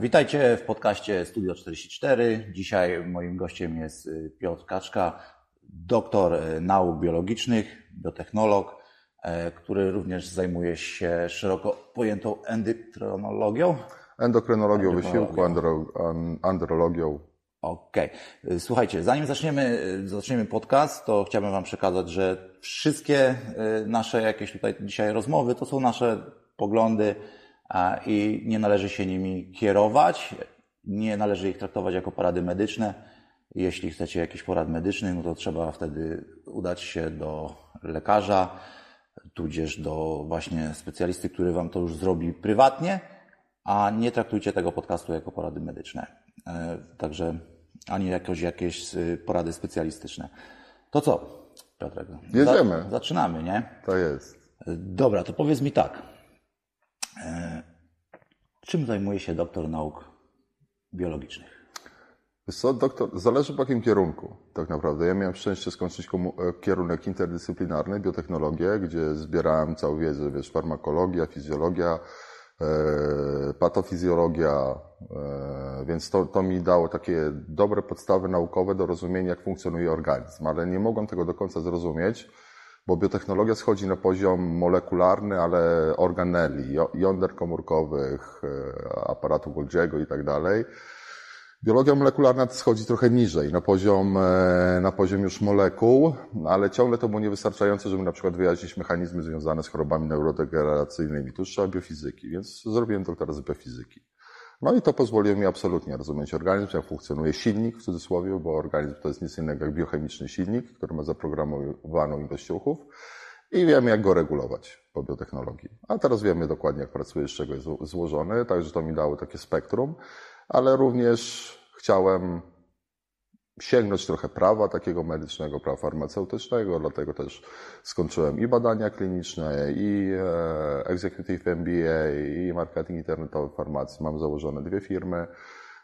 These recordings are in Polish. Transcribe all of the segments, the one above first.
Witajcie w podcaście Studio 44. Dzisiaj moim gościem jest y, Piotr Kaczka, doktor y, nauk biologicznych, biotechnolog, y, który również zajmuje się szeroko pojętą endokrynologią. Endokrynologią wysiłku, andro- andrologią. Okej. Słuchajcie, zanim zaczniemy, zaczniemy podcast, to chciałbym Wam przekazać, że wszystkie nasze jakieś tutaj dzisiaj rozmowy to są nasze poglądy, i nie należy się nimi kierować, nie należy ich traktować jako porady medyczne. Jeśli chcecie jakiś porad medyczny, no to trzeba wtedy udać się do lekarza, tudzież do właśnie specjalisty, który Wam to już zrobi prywatnie, a nie traktujcie tego podcastu jako porady medyczne. E, także ani jakoś jakieś porady specjalistyczne. To co, Piotrek? Jedziemy. zaczynamy, nie? To jest. Dobra, to powiedz mi tak. E, czym zajmuje się doktor nauk biologicznych? Co, doktor, zależy w jakim kierunku, tak naprawdę. Ja miałem szczęście skończyć e, kierunek interdyscyplinarny, biotechnologię, gdzie zbierałem całą wiedzę, wiesz, farmakologia, fizjologia, e, patofizjologia, e, więc to, to mi dało takie dobre podstawy naukowe do rozumienia, jak funkcjonuje organizm, ale nie mogłem tego do końca zrozumieć, bo biotechnologia schodzi na poziom molekularny, ale organeli, jąder komórkowych, e, aparatu Golgiego i tak dalej. Biologia molekularna schodzi trochę niżej, na poziom, e, na poziom już molekuł, ale ciągle to było niewystarczające, żeby na przykład wyjaśnić mechanizmy związane z chorobami neurodegeneracyjnymi. Tu trzeba biofizyki, więc zrobiłem doktora z biofizyki. No i to pozwoliło mi absolutnie rozumieć organizm, jak funkcjonuje silnik w cudzysłowie, bo organizm to jest nic innego jak biochemiczny silnik, który ma zaprogramowaną ilość ruchów i wiemy, jak go regulować po biotechnologii. A teraz wiemy dokładnie, jak pracuje, z czego jest złożony, także to mi dało takie spektrum, ale również chciałem sięgnąć trochę prawa takiego medycznego, prawa farmaceutycznego, dlatego też skończyłem i badania kliniczne, i e, Executive MBA, i marketing internetowy farmacji. Mam założone dwie firmy.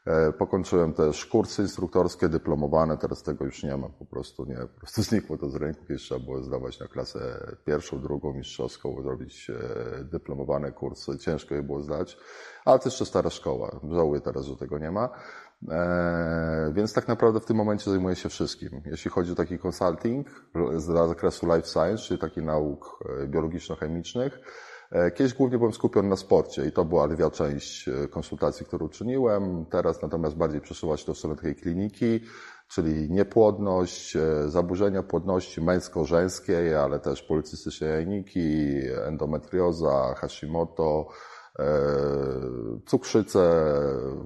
E, pokończyłem też kursy instruktorskie, dyplomowane, teraz tego już nie mam, po prostu nie, po prostu znikło to z rynku, kiedyś trzeba było zdawać na klasę pierwszą, drugą, mistrzowską, zrobić e, dyplomowane kursy, ciężko je było zdać, ale to jeszcze stara szkoła, żałuję teraz, że tego nie ma. E, więc tak naprawdę w tym momencie zajmuję się wszystkim. Jeśli chodzi o taki consulting z zakresu life science, czyli takich nauk e, biologiczno-chemicznych, e, Kiedyś głównie byłem skupiony na sporcie i to była lwia część konsultacji, którą czyniłem. Teraz natomiast bardziej przesuwać to w stronę takiej kliniki, czyli niepłodność, zaburzenia płodności męsko-żeńskiej, ale też policystyczne jajniki, endometrioza, Hashimoto, E, cukrzycę,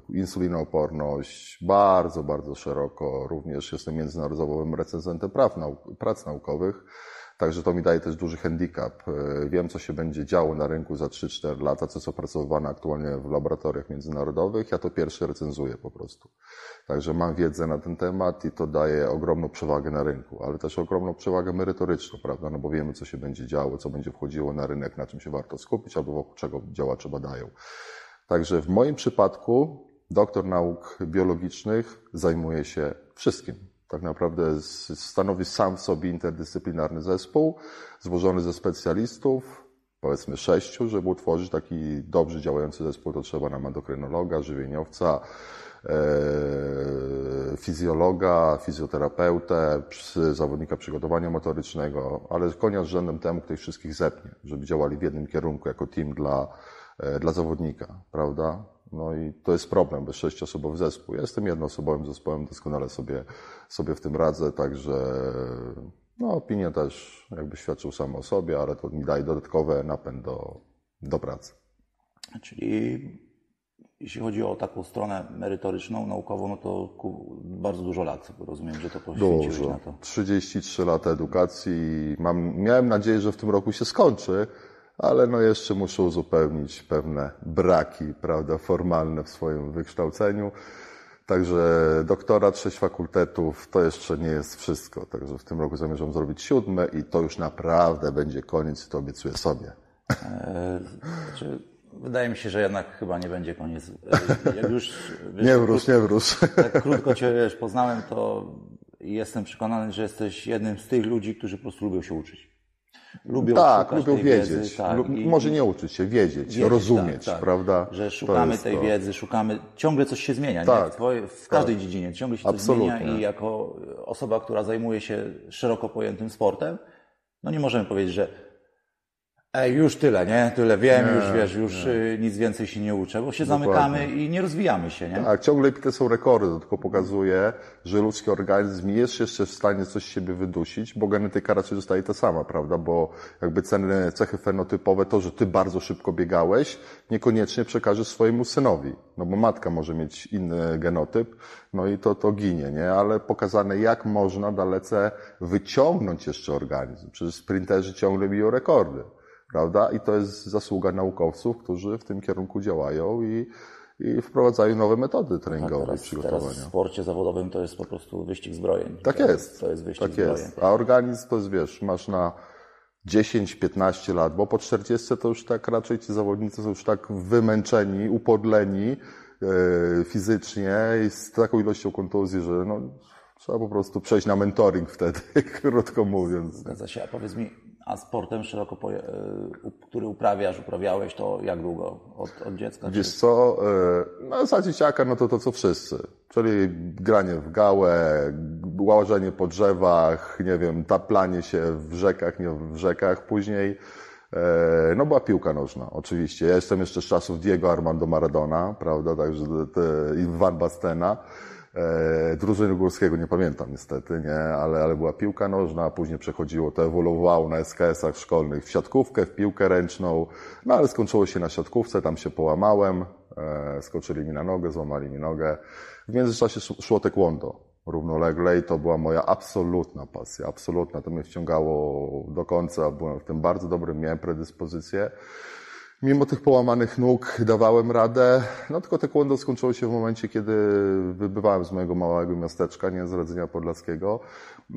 insulinooporność, bardzo, bardzo szeroko. Również jestem międzynarodowym recenzentem praw, prac naukowych. Także to mi daje też duży handicap. E, wiem, co się będzie działo na rynku za 3-4 lata, co jest opracowywane aktualnie w laboratoriach międzynarodowych. Ja to pierwszy recenzuję po prostu. Także mam wiedzę na ten temat i to daje ogromną przewagę na rynku, ale też ogromną przewagę merytoryczną, prawda? No bo wiemy, co się będzie działo, co będzie wchodziło na rynek, na czym się warto skupić albo wokół czego działacze badają. Także w moim przypadku doktor nauk biologicznych zajmuje się wszystkim tak naprawdę stanowi sam w sobie interdyscyplinarny zespół, złożony ze specjalistów, powiedzmy sześciu, żeby utworzyć taki dobrze działający zespół, to trzeba nam endokrynologa, żywieniowca, e, fizjologa, fizjoterapeutę, zawodnika przygotowania motorycznego, ale konia z rzędem temu, który wszystkich zepnie, żeby działali w jednym kierunku jako team dla, e, dla zawodnika, prawda? No i to jest problem, bez sześciosobowy zespół. Ja jestem jednoosobowym zespołem, doskonale sobie, sobie w tym radzę, także no, opinia też jakby świadczył sam o sobie, ale to mi daje dodatkowy napęd do, do pracy. Czyli jeśli chodzi o taką stronę merytoryczną, naukową, no to bardzo dużo lat, rozumiem, że to poświęciłeś dużo. na to. 33 lata edukacji. Mam, miałem nadzieję, że w tym roku się skończy, ale no jeszcze muszę uzupełnić pewne braki, prawda, formalne w swoim wykształceniu. Także doktorat, sześć fakultetów to jeszcze nie jest wszystko. Także w tym roku zamierzam zrobić siódme i to już naprawdę będzie koniec i to obiecuję sobie. Eee, znaczy, wydaje mi się, że jednak chyba nie będzie koniec. E, jak już, wiesz, nie wróż, nie wróż. Tak krótko Cię wiesz, poznałem, to jestem przekonany, że jesteś jednym z tych ludzi, którzy po prostu lubią się uczyć. Lubią tak, lubią wiedzieć. wiedzy. Tak, Lu- i- Może nie uczyć się, wiedzieć, wiedzieć, rozumieć, tak, tak. prawda? Że szukamy tej to. wiedzy, szukamy, ciągle coś się zmienia? Tak, W, twoje, w każdej dziedzinie ciągle się coś Absolutnie. zmienia i jako osoba, która zajmuje się szeroko pojętym sportem, no nie możemy powiedzieć, że Ej, już tyle, nie? Tyle wiem, Nie, już wiesz, już y, nic więcej się nie uczę, bo się Dokładnie. zamykamy i nie rozwijamy się, nie? Tak, ciągle bite są rekordy, to tylko pokazuje, że ludzki organizm jest jeszcze w stanie coś z siebie wydusić, bo genetyka raczej zostaje ta sama, prawda? Bo jakby ceny, cechy fenotypowe, to, że ty bardzo szybko biegałeś, niekoniecznie przekażesz swojemu synowi, no bo matka może mieć inny genotyp, no i to, to ginie, nie? Ale pokazane, jak można dalece wyciągnąć jeszcze organizm. Przecież sprinterzy ciągle biją rekordy, prawda? I to jest zasługa naukowców, którzy w tym kierunku działają i, i wprowadzają nowe metody treningowe i teraz, teraz przygotowania. w sporcie zawodowym to jest po prostu wyścig zbrojeń. Tak to jest. To jest wyścig Tak zbrojeń. jest. A organizm to jest, wiesz, masz na 10-15 lat, bo po 40 to już tak raczej ci zawodnicy są już tak wymęczeni, upodleni e, fizycznie i z taką ilością kontuzji, że no, trzeba po prostu przejść na mentoring wtedy, krótko mówiąc. Zgadza się. A powiedz mi, a sportem szeroko, u- który uprawiasz, uprawiałeś, to jak długo? Od, od dziecka? Wiesz co, e, no za dzieciaka no to to co wszyscy, czyli granie w gałę, łażenie po drzewach, nie wiem, taplanie się w rzekach, nie w rzekach, później e, no była piłka nożna, oczywiście. Ja jestem jeszcze z czasów Diego Armando Maradona, prawda, także i Van Bastena. E, drużyny górskiego nie pamiętam niestety, nie, ale, ale była piłka nożna, a później przechodziło, to ewoluowało na SKS-ach szkolnych w siatkówkę, w piłkę ręczną, no ale skończyło się na siatkówce, tam się połamałem, e, skoczyli mi na nogę, złamali mi nogę. W międzyczasie sz- szło taekwondo równolegle i to była moja absolutna pasja, absolutna, to mnie wciągało do końca, byłem w tym bardzo dobrym, miałem predyspozycję. Mimo tych połamanych nóg dawałem radę, no tylko taekwondo skończyło się w momencie, kiedy wybywałem z mojego małego miasteczka, nie z Radzenia Podlaskiego,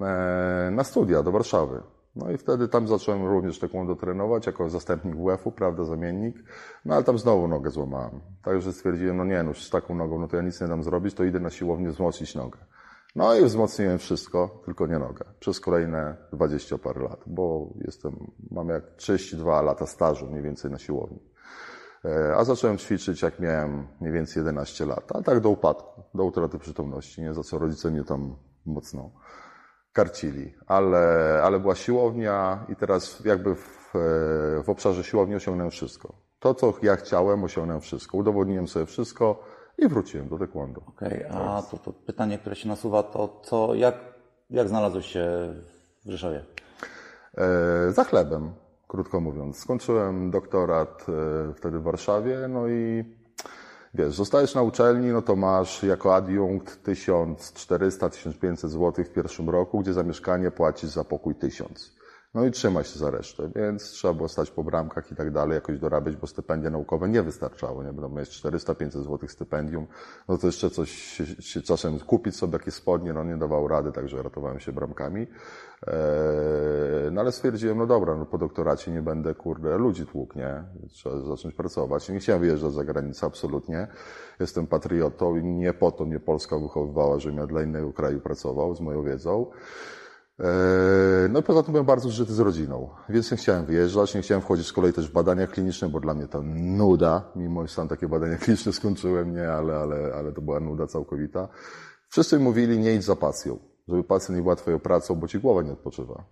e, na studia do Warszawy. No i wtedy tam zacząłem również taekwondo trenować jako zastępnik WF-u, prawda, zamiennik, no ale tam znowu nogę złamałem. Także stwierdziłem, no nie, no już z taką nogą, no to ja nic nie dam zrobić, to idę na siłownię wzmocnić nogę. No i wzmocniłem wszystko, tylko nie nogę. Przez kolejne 20 parę lat, bo jestem, mam jak 32 lata stażu mniej więcej na siłowni. E, A zacząłem ćwiczyć jak miałem mniej więcej 11 lat, a tak do upadku, do utraty przytomności, nie za co rodzice mnie tam mocno karcili. Ale, ale była siłownia i teraz jakby w, e, w obszarze siłowni osiągnąłem wszystko. To, co ja chciałem, osiągnąłem wszystko. Udowodniłem sobie wszystko i wróciłem do taekwondo. Okej, a to, to pytanie, które się nasuwa, to co, jak, jak znalazłeś się w Rzeszowie? E, za chlebem, krótko mówiąc. Skończyłem doktorat e, wtedy w Warszawie, no i wiesz, zostajesz na uczelni, no to masz jako adiunkt 1400-1500 zł w pierwszym roku, gdzie za mieszkanie płacisz za pokój 1000. No i trzyma się za resztę, więc trzeba było stać po bramkach i tak dalej, jakoś dorabiać, bo stypendia naukowe nie wystarczało, nie będą mieć 400-500 zł stypendium, no to jeszcze coś się, się czasem kupić sobie jakieś spodnie, no nie dawało rady, także ratowałem się bramkami. Eee, no ale stwierdziłem, no dobra, no po doktoracie nie będę, kurde, ludzi tłukł, nie? Trzeba zacząć pracować. Nie chciałem wyjeżdżać za granicę, absolutnie. Jestem patriotą i nie po to mnie Polska wychowywała, żebym ja dla innego kraju pracował, z moją wiedzą. Eee, No i poza tym byłem bardzo zżyty z rodziną, więc nie chciałem wyjeżdżać, nie chciałem wchodzić z kolei też w badania kliniczne, bo dla mnie to nuda, mimo że sam takie badania kliniczne skończyłem, nie, ale, ale, ale to była nuda całkowita. Wszyscy mówili, nie idź za pasją, żeby pasja nie była twoją pracą, bo ci głowa nie odpoczywa.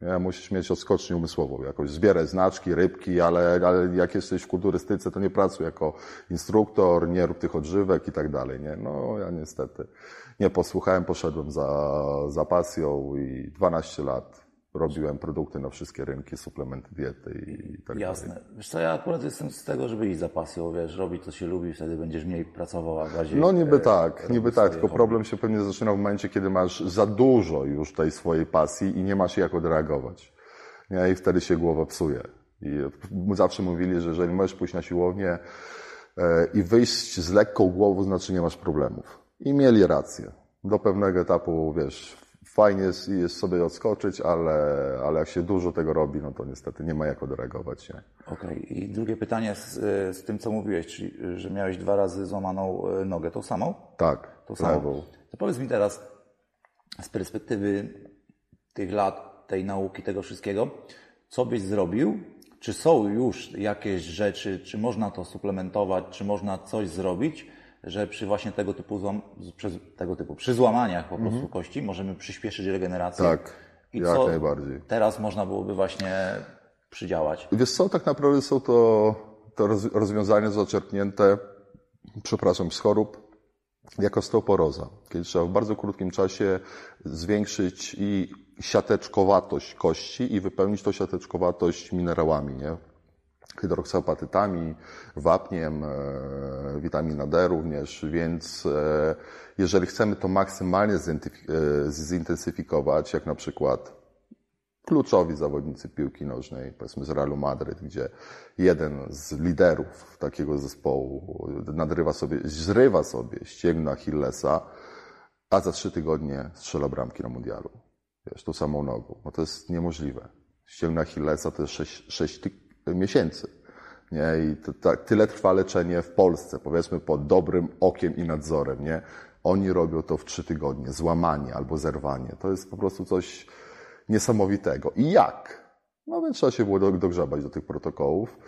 Nie, musisz mieć odskocznię umysłową, jakoś zbierać znaczki, rybki, ale, ale jak jesteś w kulturystyce, to nie pracuj jako instruktor, nie rób tych odżywek i tak dalej, nie? No, ja niestety nie posłuchałem, poszedłem za, za pasją i 12 lat robiłem produkty na wszystkie rynki, suplementy diety i tak dalej. Jasne. Wiesz co, ja akurat jestem z tego, żeby iść za pasją, wiesz, robić co się lubi, wtedy będziesz mniej pracował, a bardziej... No niby e, tak, niby tak, tylko hobby. problem się pewnie zaczyna w momencie, kiedy masz za dużo już tej swojej pasji i nie masz jak odreagować. Nie? I wtedy się głowa psuje. I zawsze mówili, że jeżeli możesz pójść na siłownię e, i wyjść z lekką głową, znaczy nie masz problemów. I mieli rację. Do pewnego etapu, wiesz, fajnie jest, jest sobie odskoczyć, ale, ale jak się dużo tego robi, no to niestety nie ma jak odreagować. Nie? Okej. I drugie pytanie z, e, z tym, co mówiłeś, czyli że miałeś dwa razy złamaną e, nogę, tą samą? Tak, Tą samą. lewą. To powiedz mi teraz, z perspektywy tych lat, tej nauki, tego wszystkiego, co byś zrobił? Czy są już jakieś rzeczy, czy można to suplementować, czy można coś zrobić, że przy właśnie tego typu, złam, przy, tego typu przy złamaniach po prostu kości możemy przyspieszyć regenerację? Tak, I jak co najbardziej. teraz można byłoby właśnie przydziałać? Wiesz co, tak naprawdę są to, to roz- rozwiązania zaczerpnięte, przepraszam, z chorób jak osteoporoza, kiedy trzeba w bardzo krótkim czasie zwiększyć i siateczkowatość kości i wypełnić tą siateczkowatość minerałami, nie? Hydroksapatytami, wapniem, e, witamina D również, więc e, jeżeli chcemy to maksymalnie e, zintensyfikować, jak na przykład kluczowi zawodnicy piłki nożnej, powiedzmy z Realu Madryt, gdzie jeden z liderów takiego zespołu nadrywa sobie, zrywa sobie ścięgno Achillesa, a za trzy tygodnie strzela bramki na mundialu. Wiesz, tą samą nogą. No to jest niemożliwe. Ścięgno Achillesa to jest sześć, sześć miesięcy. Nie? I to, tak, tyle trwa leczenie w Polsce, powiedzmy pod dobrym okiem i nadzorem. Nie? Oni robią to w trzy tygodnie, złamanie albo zerwanie. To jest po prostu coś niesamowitego. I jak? No więc trzeba się było do- dogrzebać do tych protokołów,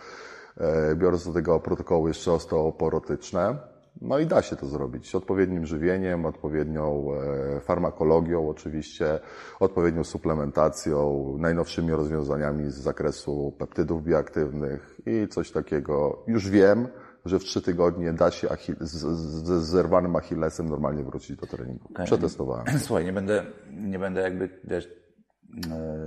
e, biorąc do tego protokoły jeszcze osteoporotyczne. No i da się to zrobić odpowiednim żywieniem, odpowiednią e, farmakologią oczywiście, odpowiednią suplementacją, najnowszymi rozwiązaniami z zakresu peptydów bioaktywnych i coś takiego. Już wiem, że w trzy tygodnie da się achi- z, z, z zerwanym achillesem normalnie wrócić do treningu. Przetestowałem. Słuchaj, nie będę, nie będę jakby, wiesz,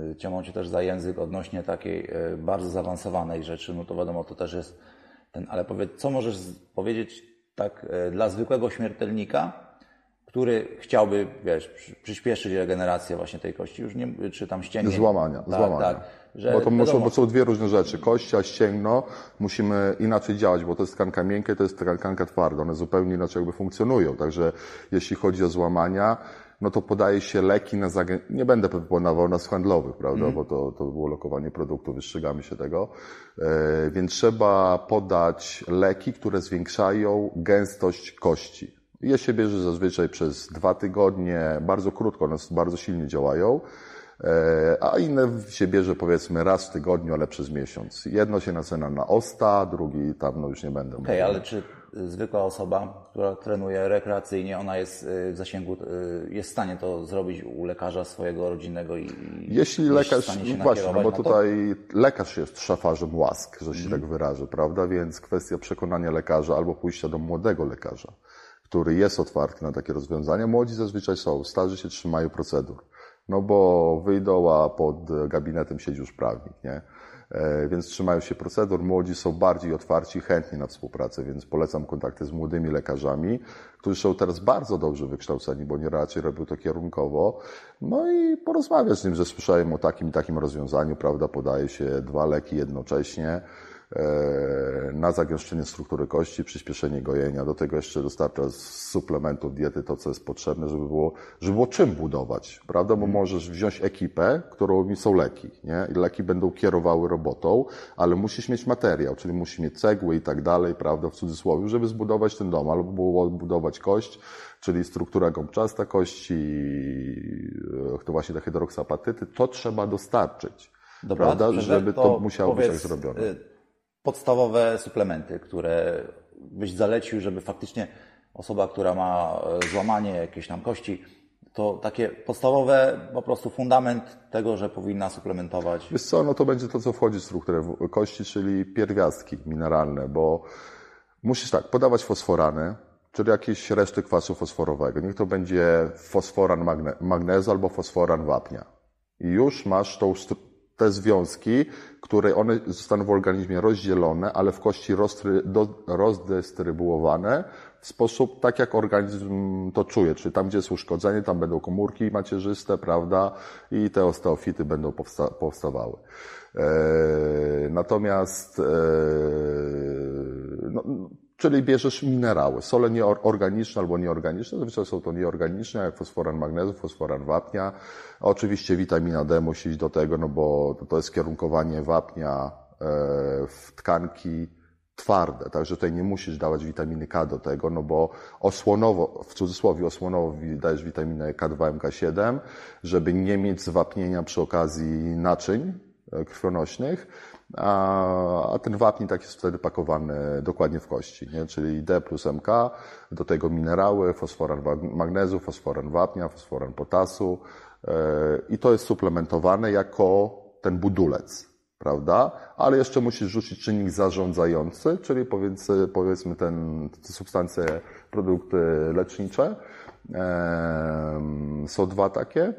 yy, ciągnął cię też za język odnośnie takiej yy, bardzo zaawansowanej rzeczy, no to wiadomo, to też jest ten, ale powiedz, co możesz powiedzieć tak yy, dla zwykłego śmiertelnika, który chciałby, wiesz, przy- przyspieszyć regenerację właśnie tej kości, już nie, czy tam ścięgnięć. Złamania, tak, złamania. Tak, że bo to muszą, bo są dwie różne rzeczy. Kość a ścięgno musimy inaczej działać, bo to jest tkanka miękka i to jest tkanka twarda. One zupełnie inaczej jakby funkcjonują. Także jeśli chodzi o złamania, no to podaje się leki na zagę... Nie będę podawał nas handlowych, prawda, bo to, to było lokowanie produktu, wystrzegamy się tego. E, więc trzeba podać leki, które zwiększają gęstość kości. Je się bierze zazwyczaj przez dwa tygodnie, bardzo krótko, one bardzo silnie działają. E, a inne się bierze powiedzmy raz w tygodniu, ale przez miesiąc. Jedno się nazywa na osta, drugi tam, no już nie będę Okej, mówił. ale czy zwykła osoba, która trenuje rekreacyjnie, ona jest y, w zasięgu, y, jest w stanie to zrobić u lekarza swojego rodzinnego i Jeśli lekarz, no właśnie, no bo tutaj lekarz jest szafarzem łask, że się Mhm. tak wyrażę, prawda? Więc kwestia przekonania lekarza albo pójścia do młodego lekarza, który jest otwarty na takie rozwiązania. Młodzi zazwyczaj są, starzy się trzymają procedur. No bo wyjdą, a pod gabinetem siedzi już prawnik, nie? E, Więc trzymają się procedur. Młodzi są bardziej otwarci, chętni na współpracę, więc polecam kontakty z młodymi lekarzami, którzy są teraz bardzo dobrze wykształceni, bo nie raczej robią to kierunkowo. No i porozmawiać z nim, że słyszałem o takim i takim rozwiązaniu, prawda? Podaje się dwa leki jednocześnie na zagęszczenie struktury kości, przyspieszenie gojenia. Do tego jeszcze dostarcza z suplementów diety to, co jest potrzebne, żeby było, żeby było czym budować, prawda? Bo możesz wziąć ekipę, którą są leki, nie? I leki będą kierowały robotą, ale musisz mieć materiał, czyli musisz mieć cegły i tak dalej, prawda? W cudzysłowie, żeby zbudować ten dom, albo było budować kość, czyli struktura gąbczasta kości, e, to właśnie te hydroksapatyty, to trzeba dostarczyć. Dobra, prawda? to Żeby to musiało być tak powiedz, zrobione. Podstawowe suplementy, które byś zalecił, żeby faktycznie osoba, która ma y, złamanie jakiejś tam kości, to takie podstawowe, po prostu fundament tego, że powinna suplementować. Wiesz co, no to będzie to, co wchodzi w strukturę kości, czyli pierwiastki mineralne, bo musisz tak, podawać fosforany, czyli jakieś reszty kwasu fosforowego. Niech to będzie fosforan magne, magnezu albo fosforan wapnia. I już masz tą, te związki, które one zostaną w organizmie rozdzielone, ale w kości rozdystrybuowane w sposób tak, jak organizm to czuje. Czyli tam, gdzie jest uszkodzenie, tam będą komórki macierzyste, prawda? I te osteofity będą powsta- powstawały. E, natomiast, e, czyli bierzesz minerały, sole nieorganiczne albo nieorganiczne, zazwyczaj są to nieorganiczne, jak fosforan magnezu, fosforan wapnia. Oczywiście witamina D musi iść do tego, no bo to- jest kierunkowanie wapnia e, w tkanki twarde, także tutaj nie musisz dawać witaminy K do tego, no bo osłonowo, w cudzysłowie osłonowo dajesz witaminę K2, MK7, żeby nie mieć zwapnienia przy okazji naczyń, e, krwionośnych, a, a ten wapń tak jest wtedy pakowany dokładnie w kości, nie? czyli D plus MK, do tego minerały, fosforan magnezu, fosforan wapnia, fosforan potasu e, i to jest suplementowane jako ten budulec, prawda? Ale jeszcze musisz rzucić czynnik zarządzający, czyli powiedzmy, powiedzmy ten, te substancje, produkty lecznicze. Są dwa takie,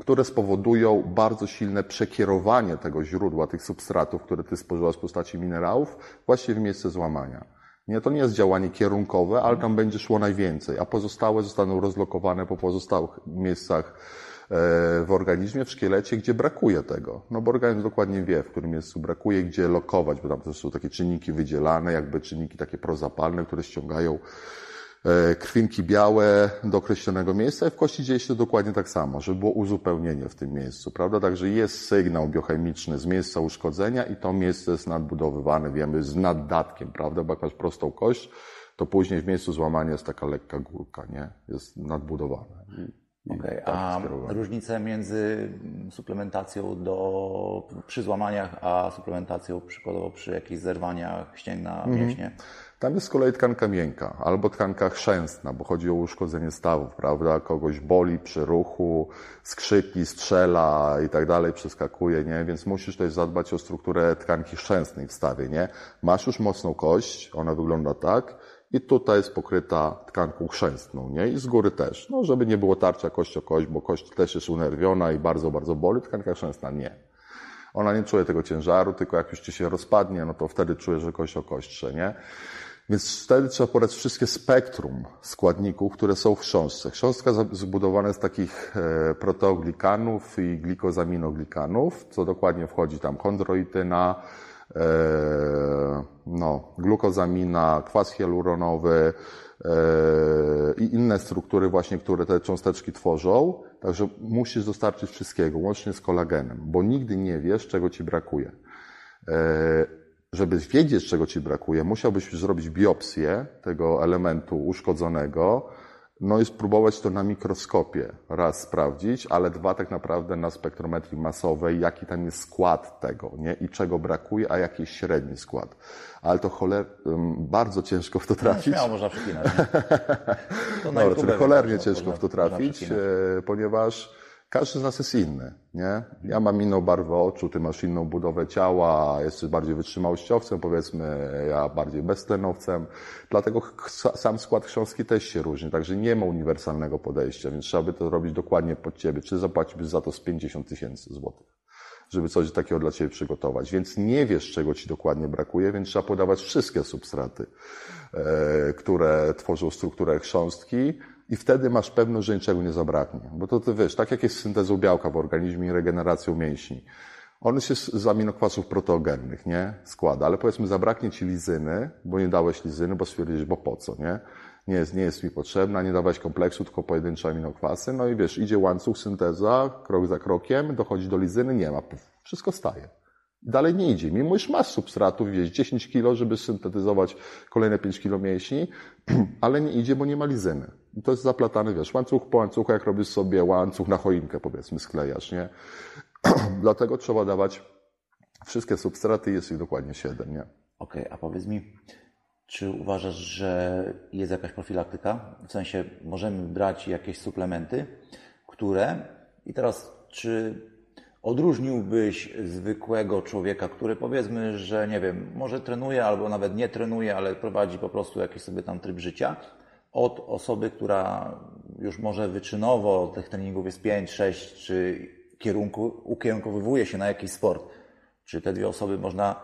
które spowodują bardzo silne przekierowanie tego źródła, tych substratów, które ty spożywasz w postaci minerałów, właśnie w miejsce złamania. Nie, to nie jest działanie kierunkowe, ale tam będzie szło najwięcej, a pozostałe zostaną rozlokowane po pozostałych miejscach E, w organizmie, w szkielecie, gdzie brakuje tego. No bo organizm dokładnie wie, w którym miejscu brakuje, gdzie lokować, bo tam też są takie czynniki wydzielane, jakby czynniki takie prozapalne, które ściągają krwinki białe do określonego miejsca i w kości dzieje się dokładnie tak samo, żeby było uzupełnienie w tym miejscu, prawda? Także jest sygnał biochemiczny z miejsca uszkodzenia i to miejsce jest nadbudowywane, wiemy, z naddatkiem, prawda? Bo jak masz prostą kość, to później w miejscu złamania jest taka lekka górka, nie? Jest nadbudowane. Okay. Tak a różnice między suplementacją do, przy złamaniach, a suplementacją przykładowo przy jakichś zerwaniach ścięgna, mhm. mięśnie? Tam jest z kolei tkanka miękka albo tkanka chrzęstna, bo chodzi o uszkodzenie stawów, prawda? Kogoś boli przy ruchu, skrzypi, strzela i tak dalej, przeskakuje, nie? Więc musisz też zadbać o strukturę tkanki chrzęstnej w stawie, nie? Masz już mocną kość, ona wygląda tak, i tutaj jest pokryta tkanką chrzęstną, nie? I z góry też. No, żeby nie było tarcia kość o kość, bo kość też jest unerwiona i bardzo, bardzo boli, tkanka chrzęstna nie. Ona nie czuje tego ciężaru, tylko jak już ci się rozpadnie, no to wtedy czuje, że kość o kość, nie? Więc wtedy trzeba podać wszystkie spektrum składników, które są w chrząstce. Chrząstka zbudowana z takich e, proteoglikanów i glikozaminoglikanów, co dokładnie wchodzi tam chondroityna, E, no, glukozamina, kwas hialuronowy e, i inne struktury właśnie, które te cząsteczki tworzą. Także musisz dostarczyć wszystkiego, łącznie z kolagenem, bo nigdy nie wiesz, czego ci brakuje. Żeby wiedzieć, czego ci brakuje, musiałbyś zrobić biopsję tego elementu uszkodzonego, no i spróbować to na mikroskopie raz sprawdzić, ale dwa tak naprawdę na spektrometrii masowej, jaki tam jest skład tego, nie? I czego brakuje, a jaki jest średni skład. Ale to choler... bardzo ciężko w to trafić. No, śmiało można przeklinać. To no, cholernie ciężko w to trafić, e, ponieważ każdy z nas jest inny, nie? Ja mam inną barwę oczu, ty masz inną budowę ciała, jesteś bardziej wytrzymałościowcem, powiedzmy, ja bardziej beztlenowcem. Dlatego sam skład książki też się różni, także nie ma uniwersalnego podejścia, więc trzeba by to robić dokładnie pod ciebie. Czy zapłaciłbyś za to z 50 tysięcy złotych? żeby coś takiego dla Ciebie przygotować. Więc nie wiesz, czego Ci dokładnie brakuje, więc trzeba podawać wszystkie substraty, e, które tworzą strukturę chrząstki, i wtedy masz pewność, że niczego nie zabraknie. Bo to ty wiesz, tak jak jest syntezą białka w organizmie i regeneracją mięśni. On się z aminokwasów proteogennych, nie? Składa, ale powiedzmy zabraknie ci lizyny, bo nie dałeś lizyny, bo stwierdziłeś, bo po co, nie? Nie jest, nie jest mi potrzebna, nie dawałeś kompleksu, tylko pojedyncze aminokwasy. No i wiesz, idzie łańcuch, synteza, krok za krokiem, dochodzi do lizyny, nie ma, wszystko staje. Dalej nie idzie. Mimo iż masz substratów, wieś 10 kilo, żeby syntetyzować kolejne 5 kilo mięśni, ale nie idzie, bo nie ma lizyny. To jest zaplatany, wiesz, łańcuch po łańcuchu, jak robisz sobie łańcuch na choinkę, powiedzmy, sklejasz, nie? Dlatego trzeba dawać wszystkie substraty, jest ich dokładnie 7, nie? Okej, okay, a powiedz mi, czy uważasz, że jest jakaś profilaktyka? W sensie, możemy brać jakieś suplementy, które, i teraz, czy odróżniłbyś zwykłego człowieka, który powiedzmy, że nie wiem, może trenuje albo nawet nie trenuje, ale prowadzi po prostu jakiś sobie tam tryb życia, od osoby, która już może wyczynowo tych treningów jest 5, 6, czy kierunku, ukierunkowywuje się na jakiś sport. Czy te dwie osoby można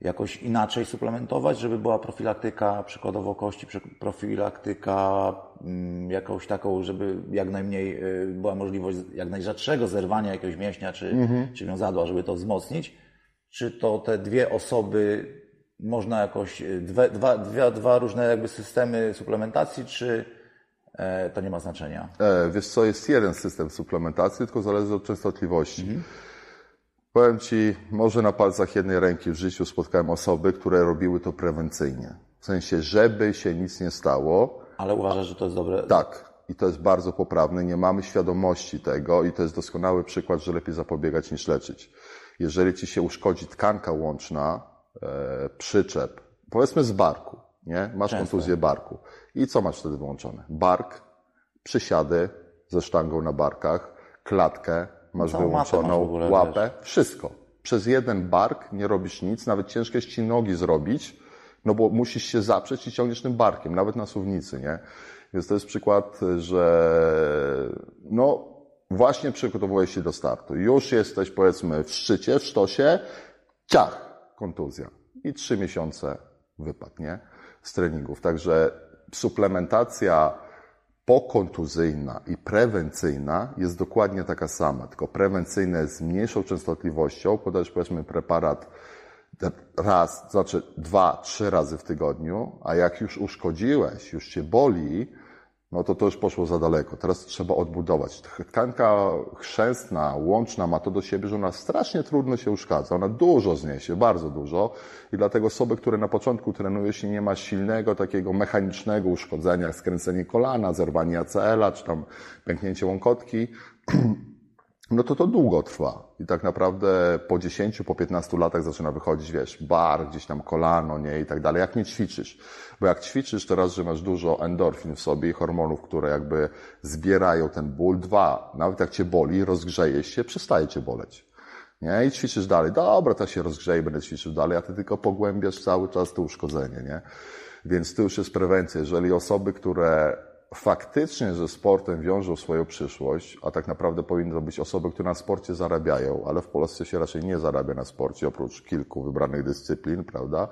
jakoś inaczej suplementować, żeby była profilaktyka przykładowo kości, profilaktyka mm, jakąś taką, żeby jak najmniej y, była możliwość jak najrzadszego zerwania jakiegoś mięśnia czy, mhm. czy wiązadła, żeby to wzmocnić? Czy to te dwie osoby można jakoś, y, dwie, dwa, dwie, dwa różne jakby systemy suplementacji, czy e, to nie ma znaczenia? E, wiesz co, jest jeden system suplementacji, tylko zależy od częstotliwości. Mhm. Powiem Ci, może na palcach jednej ręki w życiu spotkałem osoby, które robiły to prewencyjnie. W sensie, żeby się nic nie stało. Ale uważasz, że to jest dobre? Tak. I to jest bardzo poprawne. Nie mamy świadomości tego i to jest doskonały przykład, że lepiej zapobiegać niż leczyć. Jeżeli ci się uszkodzi tkanka łączna, e, przyczep, powiedzmy z barku, nie? Masz Często. kontuzję barku. I co masz wtedy wyłączone? Bark, przysiady ze sztangą na barkach, klatkę, masz Całą matę wyłączoną, masz ogóle, łapę, wszystko. Przez jeden bark nie robisz nic, nawet ciężko jest ci nogi zrobić, no bo musisz się zaprzeć i ciągniesz tym barkiem, nawet na suwnicy, nie? Więc to jest przykład, że no właśnie przygotowujesz się do startu. Już jesteś powiedzmy w szczycie, w sztosie, ciach, kontuzja. I trzy miesiące wypad, nie? Z treningów. Także suplementacja pokontuzyjna i prewencyjna jest dokładnie taka sama, tylko prewencyjna jest z mniejszą częstotliwością, podajesz powiedzmy preparat raz, znaczy dwa, trzy razy w tygodniu, a jak już uszkodziłeś, już cię boli, no to to już poszło za daleko. Teraz trzeba odbudować. Tkanka chrzęstna, łączna ma to do siebie, że ona strasznie trudno się uszkadza. Ona dużo zniesie, bardzo dużo. I dlatego osoby, które na początku trenują, jeśli nie ma silnego takiego mechanicznego uszkodzenia, skręcenie kolana, zerwanie ACL-a, czy tam pęknięcie łąkotki, no to to długo trwa. I tak naprawdę po 10, po 15 latach zaczyna wychodzić, wiesz, bar, gdzieś tam kolano, nie, i tak dalej. Jak nie ćwiczysz? Bo jak ćwiczysz, to raz, że masz dużo endorfin w sobie i hormonów, które jakby zbierają ten ból. Dwa, nawet jak cię boli, rozgrzejesz się, przestaje cię boleć. Nie? I ćwiczysz dalej. Dobra, to się rozgrzeje, będę ćwiczył dalej, a ty tylko pogłębiasz cały czas to uszkodzenie, nie? Więc to już jest prewencja. Jeżeli osoby, które faktycznie ze sportem wiążą swoją przyszłość, a tak naprawdę powinny to być osoby, które na sporcie zarabiają, ale w Polsce się raczej nie zarabia na sporcie, oprócz kilku wybranych dyscyplin, prawda,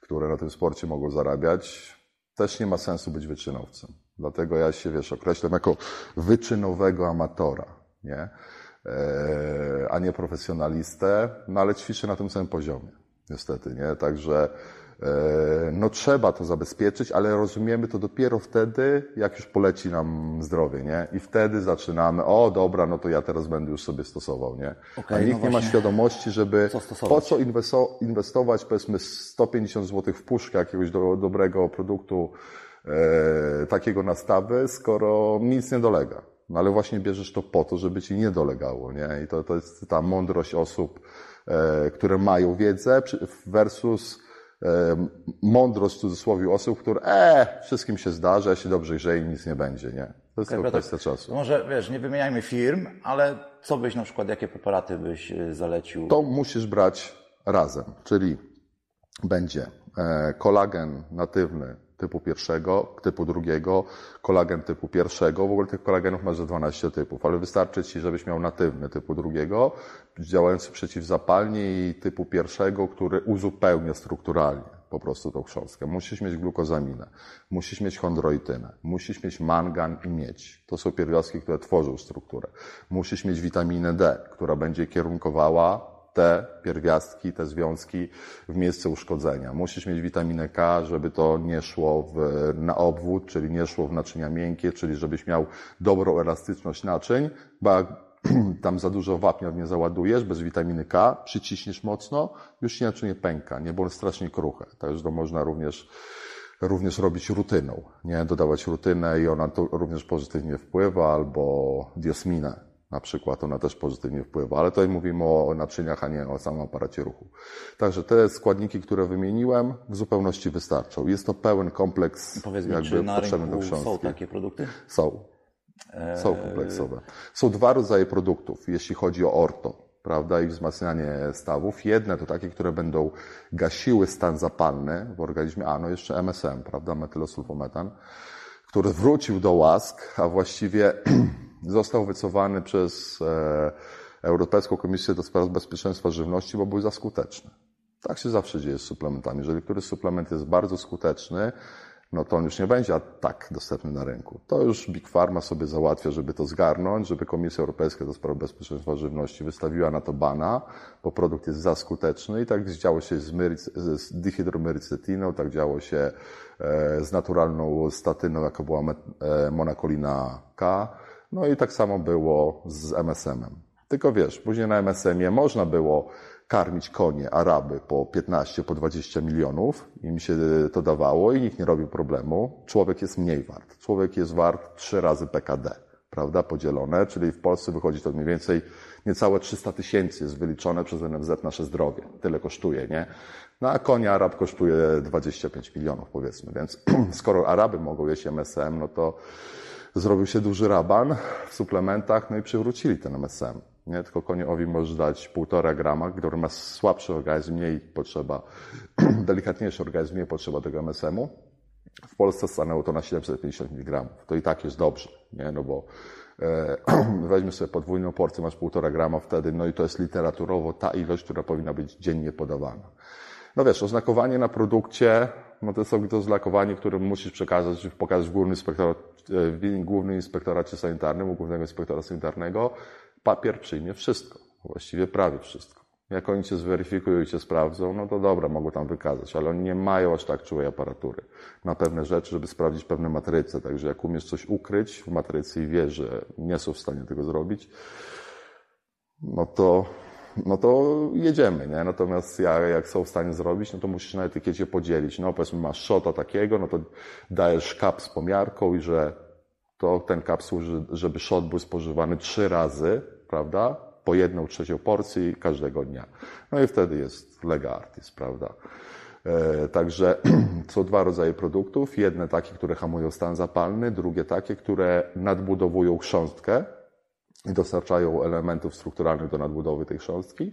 które na tym sporcie mogą zarabiać, też nie ma sensu być wyczynowcem. Dlatego ja się, wiesz, określam jako wyczynowego amatora, nie? Eee, a nie profesjonalistę, no ale ćwiczę na tym samym poziomie, niestety, nie? Także no trzeba to zabezpieczyć, ale rozumiemy to dopiero wtedy, jak już poleci nam zdrowie, nie? I wtedy zaczynamy, o dobra, no to ja teraz będę już sobie stosował, nie? Okej, A nikt no nie ma świadomości, żeby Co po co inwesto- inwestować powiedzmy 150 zł w puszkę jakiegoś do, dobrego produktu, e, takiego nastawy, skoro nic nie dolega. No ale właśnie bierzesz to po to, żeby ci nie dolegało, nie? I to, to jest ta mądrość osób, e, które mają wiedzę versus e, mądrość w cudzysłowie osób, które e, wszystkim się zdarza, ja się dobrze grzeję i nic nie będzie, nie? To jest tylko Piotrek, kwestia czasu. Może, wiesz, nie wymieniajmy firm, ale co byś na przykład, jakie preparaty byś y, zalecił? To musisz brać razem, czyli będzie e, kolagen natywny typu pierwszego, typu drugiego, kolagen typu pierwszego. W ogóle tych kolagenów masz ze 12 typów, ale wystarczy Ci, żebyś miał natywny typu drugiego, działający przeciwzapalnie i typu pierwszego, który uzupełnia strukturalnie po prostu tą chrząstkę. Musisz mieć glukozaminę, musisz mieć chondroitynę, musisz mieć mangan i miedź. To są pierwiastki, które tworzą strukturę. Musisz mieć witaminę D, która będzie kierunkowała te pierwiastki, te związki w miejsce uszkodzenia. Musisz mieć witaminę K, żeby to nie szło w, na obwód, czyli nie szło w naczynia miękkie, czyli żebyś miał dobrą elastyczność naczyń, bo tam za dużo wapnia nie załadujesz, bez witaminy K, przyciśniesz mocno, już się naczynie pęka, nie, bo strasznie kruche. Także to można również również robić rutyną, nie? Dodawać rutynę i ona to również pozytywnie wpływa, albo diosminę na przykład, ona też pozytywnie wpływa, ale tutaj mówimy o naczyniach, a nie o samym aparacie ruchu. Także te składniki, które wymieniłem, w zupełności wystarczą. Jest to pełen kompleks Powiedz mi, jakby czy na potrzebny do są takie produkty? Są. Są kompleksowe. Są dwa rodzaje produktów, jeśli chodzi o orto, prawda, i wzmacnianie stawów. Jedne to takie, które będą gasiły stan zapalny w organizmie, a no jeszcze MSM, prawda, metylosulfometan, który wrócił do łask, a właściwie został wycofany przez e, Europejską Komisję do Spraw Bezpieczeństwa Żywności, bo był za skuteczny. Tak się zawsze dzieje z suplementami. Jeżeli któryś suplement jest bardzo skuteczny, no to on już nie będzie tak dostępny na rynku. To już Big Pharma sobie załatwia, żeby to zgarnąć, żeby Komisja Europejska do Spraw Bezpieczeństwa Żywności wystawiła na to bana, bo produkt jest za skuteczny i tak działo się z, myric- z tak działo się e, z naturalną statyną, jaka była e, monakolina K, no i tak samo było z MSM-em. Tylko wiesz, później na MSM-ie można było karmić konie, Araby po 15, po 20 milionów. Im się to dawało i nikt nie robił problemu. Człowiek jest mniej wart. Człowiek jest wart trzy razy PKD, prawda, podzielone, czyli w Polsce wychodzi to mniej więcej niecałe 300 tysięcy jest wyliczone przez NFZ nasze zdrowie. Tyle kosztuje, nie? No a konia Arab kosztuje 25 milionów powiedzmy, więc skoro Araby mogą jeść MSM, no to zrobił się duży raban w suplementach, no i przywrócili ten MSM. Nie? Tylko koniowi możesz dać półtora grama, który ma słabszy organizm, mniej potrzeba, delikatniejszy organizm, mniej potrzeba tego MSM-u. W Polsce stanęło to na 750 mg. To i tak jest dobrze, nie? No bo e, weźmy sobie podwójną porcję, masz półtora grama wtedy, no i to jest literaturowo ta ilość, która powinna być dziennie podawana. No wiesz, oznakowanie na produkcie, no to jest to oznakowanie, które musisz przekazać, pokazać w głównym, inspektorat, w głównym inspektoracie sanitarnym, u głównego inspektora sanitarnego. Papier przyjmie wszystko, właściwie prawie wszystko. Jak oni cię zweryfikują i cię sprawdzą, no to dobra, mogą tam wykazać, ale oni nie mają aż tak czułej aparatury na pewne rzeczy, żeby sprawdzić pewne matryce. Także jak umiesz coś ukryć w matrycy i wiesz, że nie są w stanie tego zrobić, no to no to jedziemy, nie? Natomiast jak są w stanie zrobić, no to musisz na etykiecie podzielić. No powiedzmy masz szota takiego, no to dajesz kap z pomiarką i że to ten kap służy, żeby szot był spożywany trzy razy, prawda? Po jedną trzecią porcji każdego dnia. No i wtedy jest lega artis, prawda? E, także są dwa rodzaje produktów. Jedne takie, które hamują stan zapalny, drugie takie, które nadbudowują chrząstkę, i dostarczają elementów strukturalnych do nadbudowy tej chrząstki,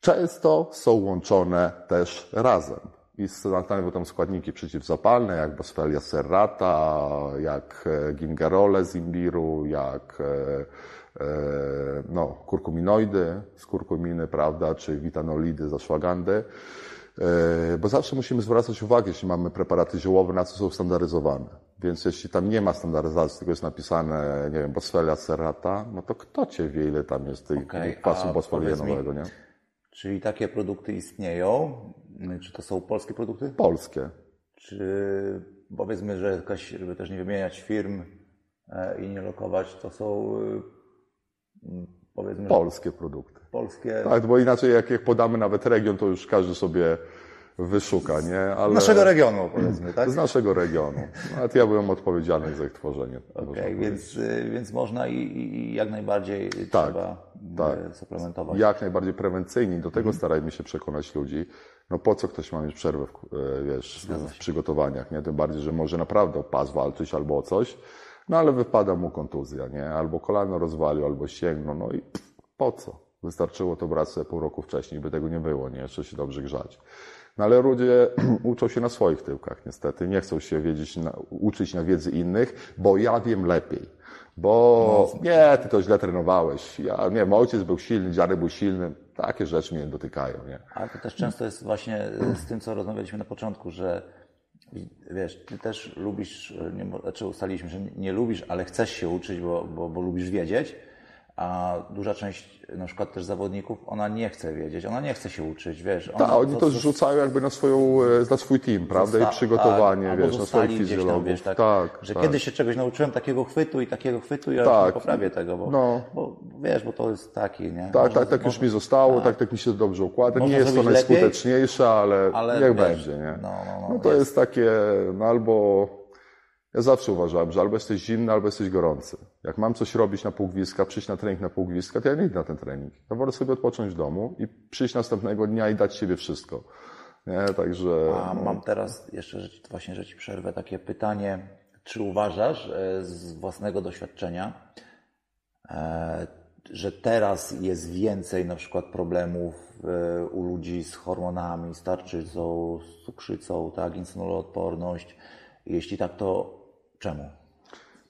często są łączone też razem. I stanowią tam składniki przeciwzapalne, jak Boswellia serrata, jak e, gingerole z imbiru, jak e, e, no, kurkuminoidy z kurkuminy, prawda, czy witanolidy z ashwagandy. Bo zawsze musimy zwracać uwagę, jeśli mamy preparaty ziołowe, na co są standaryzowane. Więc jeśli tam nie ma standaryzacji, tylko jest napisane, nie wiem, Boswellia serrata, no to kto cię wie, ile tam jest tych okay, kwasu boswelianowego, nie? Czyli takie produkty istnieją? Czy to są polskie produkty? Polskie. Czy powiedzmy, że jakaś, żeby też nie wymieniać firm e, i nie lokować, to są e, powiedzmy... Polskie produkty. Polskie. Tak, bo inaczej jak podamy nawet region, to już każdy sobie wyszuka, nie? Ale... Z naszego regionu, powiedzmy, tak? Z naszego regionu. Nawet ja byłem odpowiedzialny za ich tworzenie. Okay, więc, więc można i, i jak najbardziej tak, trzeba tak. Y, suplementować. Jak najbardziej prewencyjnie. Do tego mhm. starajmy się przekonać ludzi. No po co ktoś ma mieć przerwę w, y, wiesz, w przygotowaniach, nie? Tym bardziej, że może naprawdę o pas walczyć albo o coś, no ale wypada mu kontuzja, nie? Albo kolano rozwalił, albo sięgno, no i pff, po co? Wystarczyło to brać sobie pół roku wcześniej, by tego nie było, nie? Jeszcze się dobrze grzać. No ale ludzie uczą się na swoich tyłkach niestety. Nie chcą się wiedzieć, na, uczyć na wiedzy innych, bo ja wiem lepiej. Bo no, nie, ty to źle trenowałeś. Ja nie wiem, ojciec był silny, dziadek był silny. Takie rzeczy mnie dotykają, nie? Ale to też często jest właśnie z tym, co rozmawialiśmy na początku, że wiesz, ty też lubisz, nie, znaczy ustaliliśmy, że nie lubisz, ale chcesz się uczyć, bo, bo, bo lubisz wiedzieć a duża część na przykład też zawodników, ona nie chce wiedzieć, ona nie chce się uczyć, wiesz. Tak, oni to, to zrzucają jakby na, swoją, na swój team, prawda? I przygotowanie, tak, wiesz, na swoich fizjologów. Wiesz, tak, tak, że tak. kiedyś się czegoś nauczyłem, takiego chwytu i takiego chwytu i ja tak. nie poprawię tego, bo, no. bo wiesz, bo to jest taki, nie? Tak, tak, tak już mi zostało, tak, tak, tak mi się dobrze układa. Nie jest to najskuteczniejsze, ale, ale niech wiesz, będzie, nie? No, no, no, no to jest. jest takie, no albo ja zawsze uważałem, że albo jesteś zimny, albo jesteś gorący. Jak mam coś robić na półgwiska, przyjść na trening na półgwiska, to ja nie idę na ten trening. Ja wolę sobie odpocząć w domu i przyjść następnego dnia i dać siebie wszystko. Nie? Także... A mam teraz jeszcze właśnie, że Ci przerwę, takie pytanie. Czy uważasz e, z własnego doświadczenia, e, że teraz jest więcej na przykład problemów e, u ludzi z hormonami, z tarczycą, z cukrzycą, tak, insulinoodporność? Jeśli tak, to Czemu?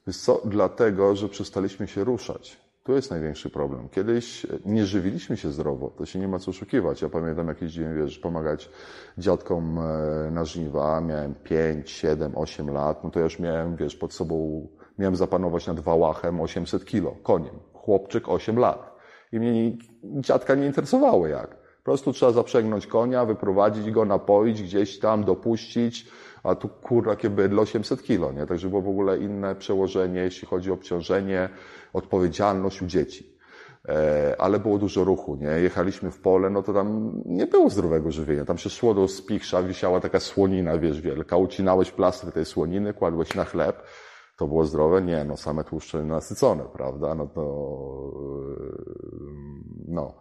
Wiesz co? Dlatego, że przestaliśmy się ruszać. Tu jest największy problem. Kiedyś nie żywiliśmy się zdrowo, to się nie ma co oszukiwać. Ja pamiętam jak jeździłem, wiesz, pomagać dziadkom e, na żniwa, miałem 5, 7, 8 lat, no to ja już miałem, wiesz, pod sobą, miałem zapanować nad wałachem 800 kilo, koniem. Chłopczyk 8 lat. I mnie dziadka nie interesowało jak. Po prostu trzeba zaprzęgnąć konia, wyprowadzić go, napoić, gdzieś tam, dopuścić, a tu kurwa jakie bydle 800 kilo, nie? Także było w ogóle inne przełożenie, jeśli chodzi o obciążenie, odpowiedzialność u dzieci. E, ale było dużo ruchu, nie? Jechaliśmy w pole, no to tam nie było zdrowego żywienia. Tam się szło do spichrza, wisiała taka słonina, wiesz, wielka. Ucinałeś plastry tej słoniny, kładłeś na chleb. To było zdrowe? Nie, no same tłuszcze nasycone, prawda? No to, no.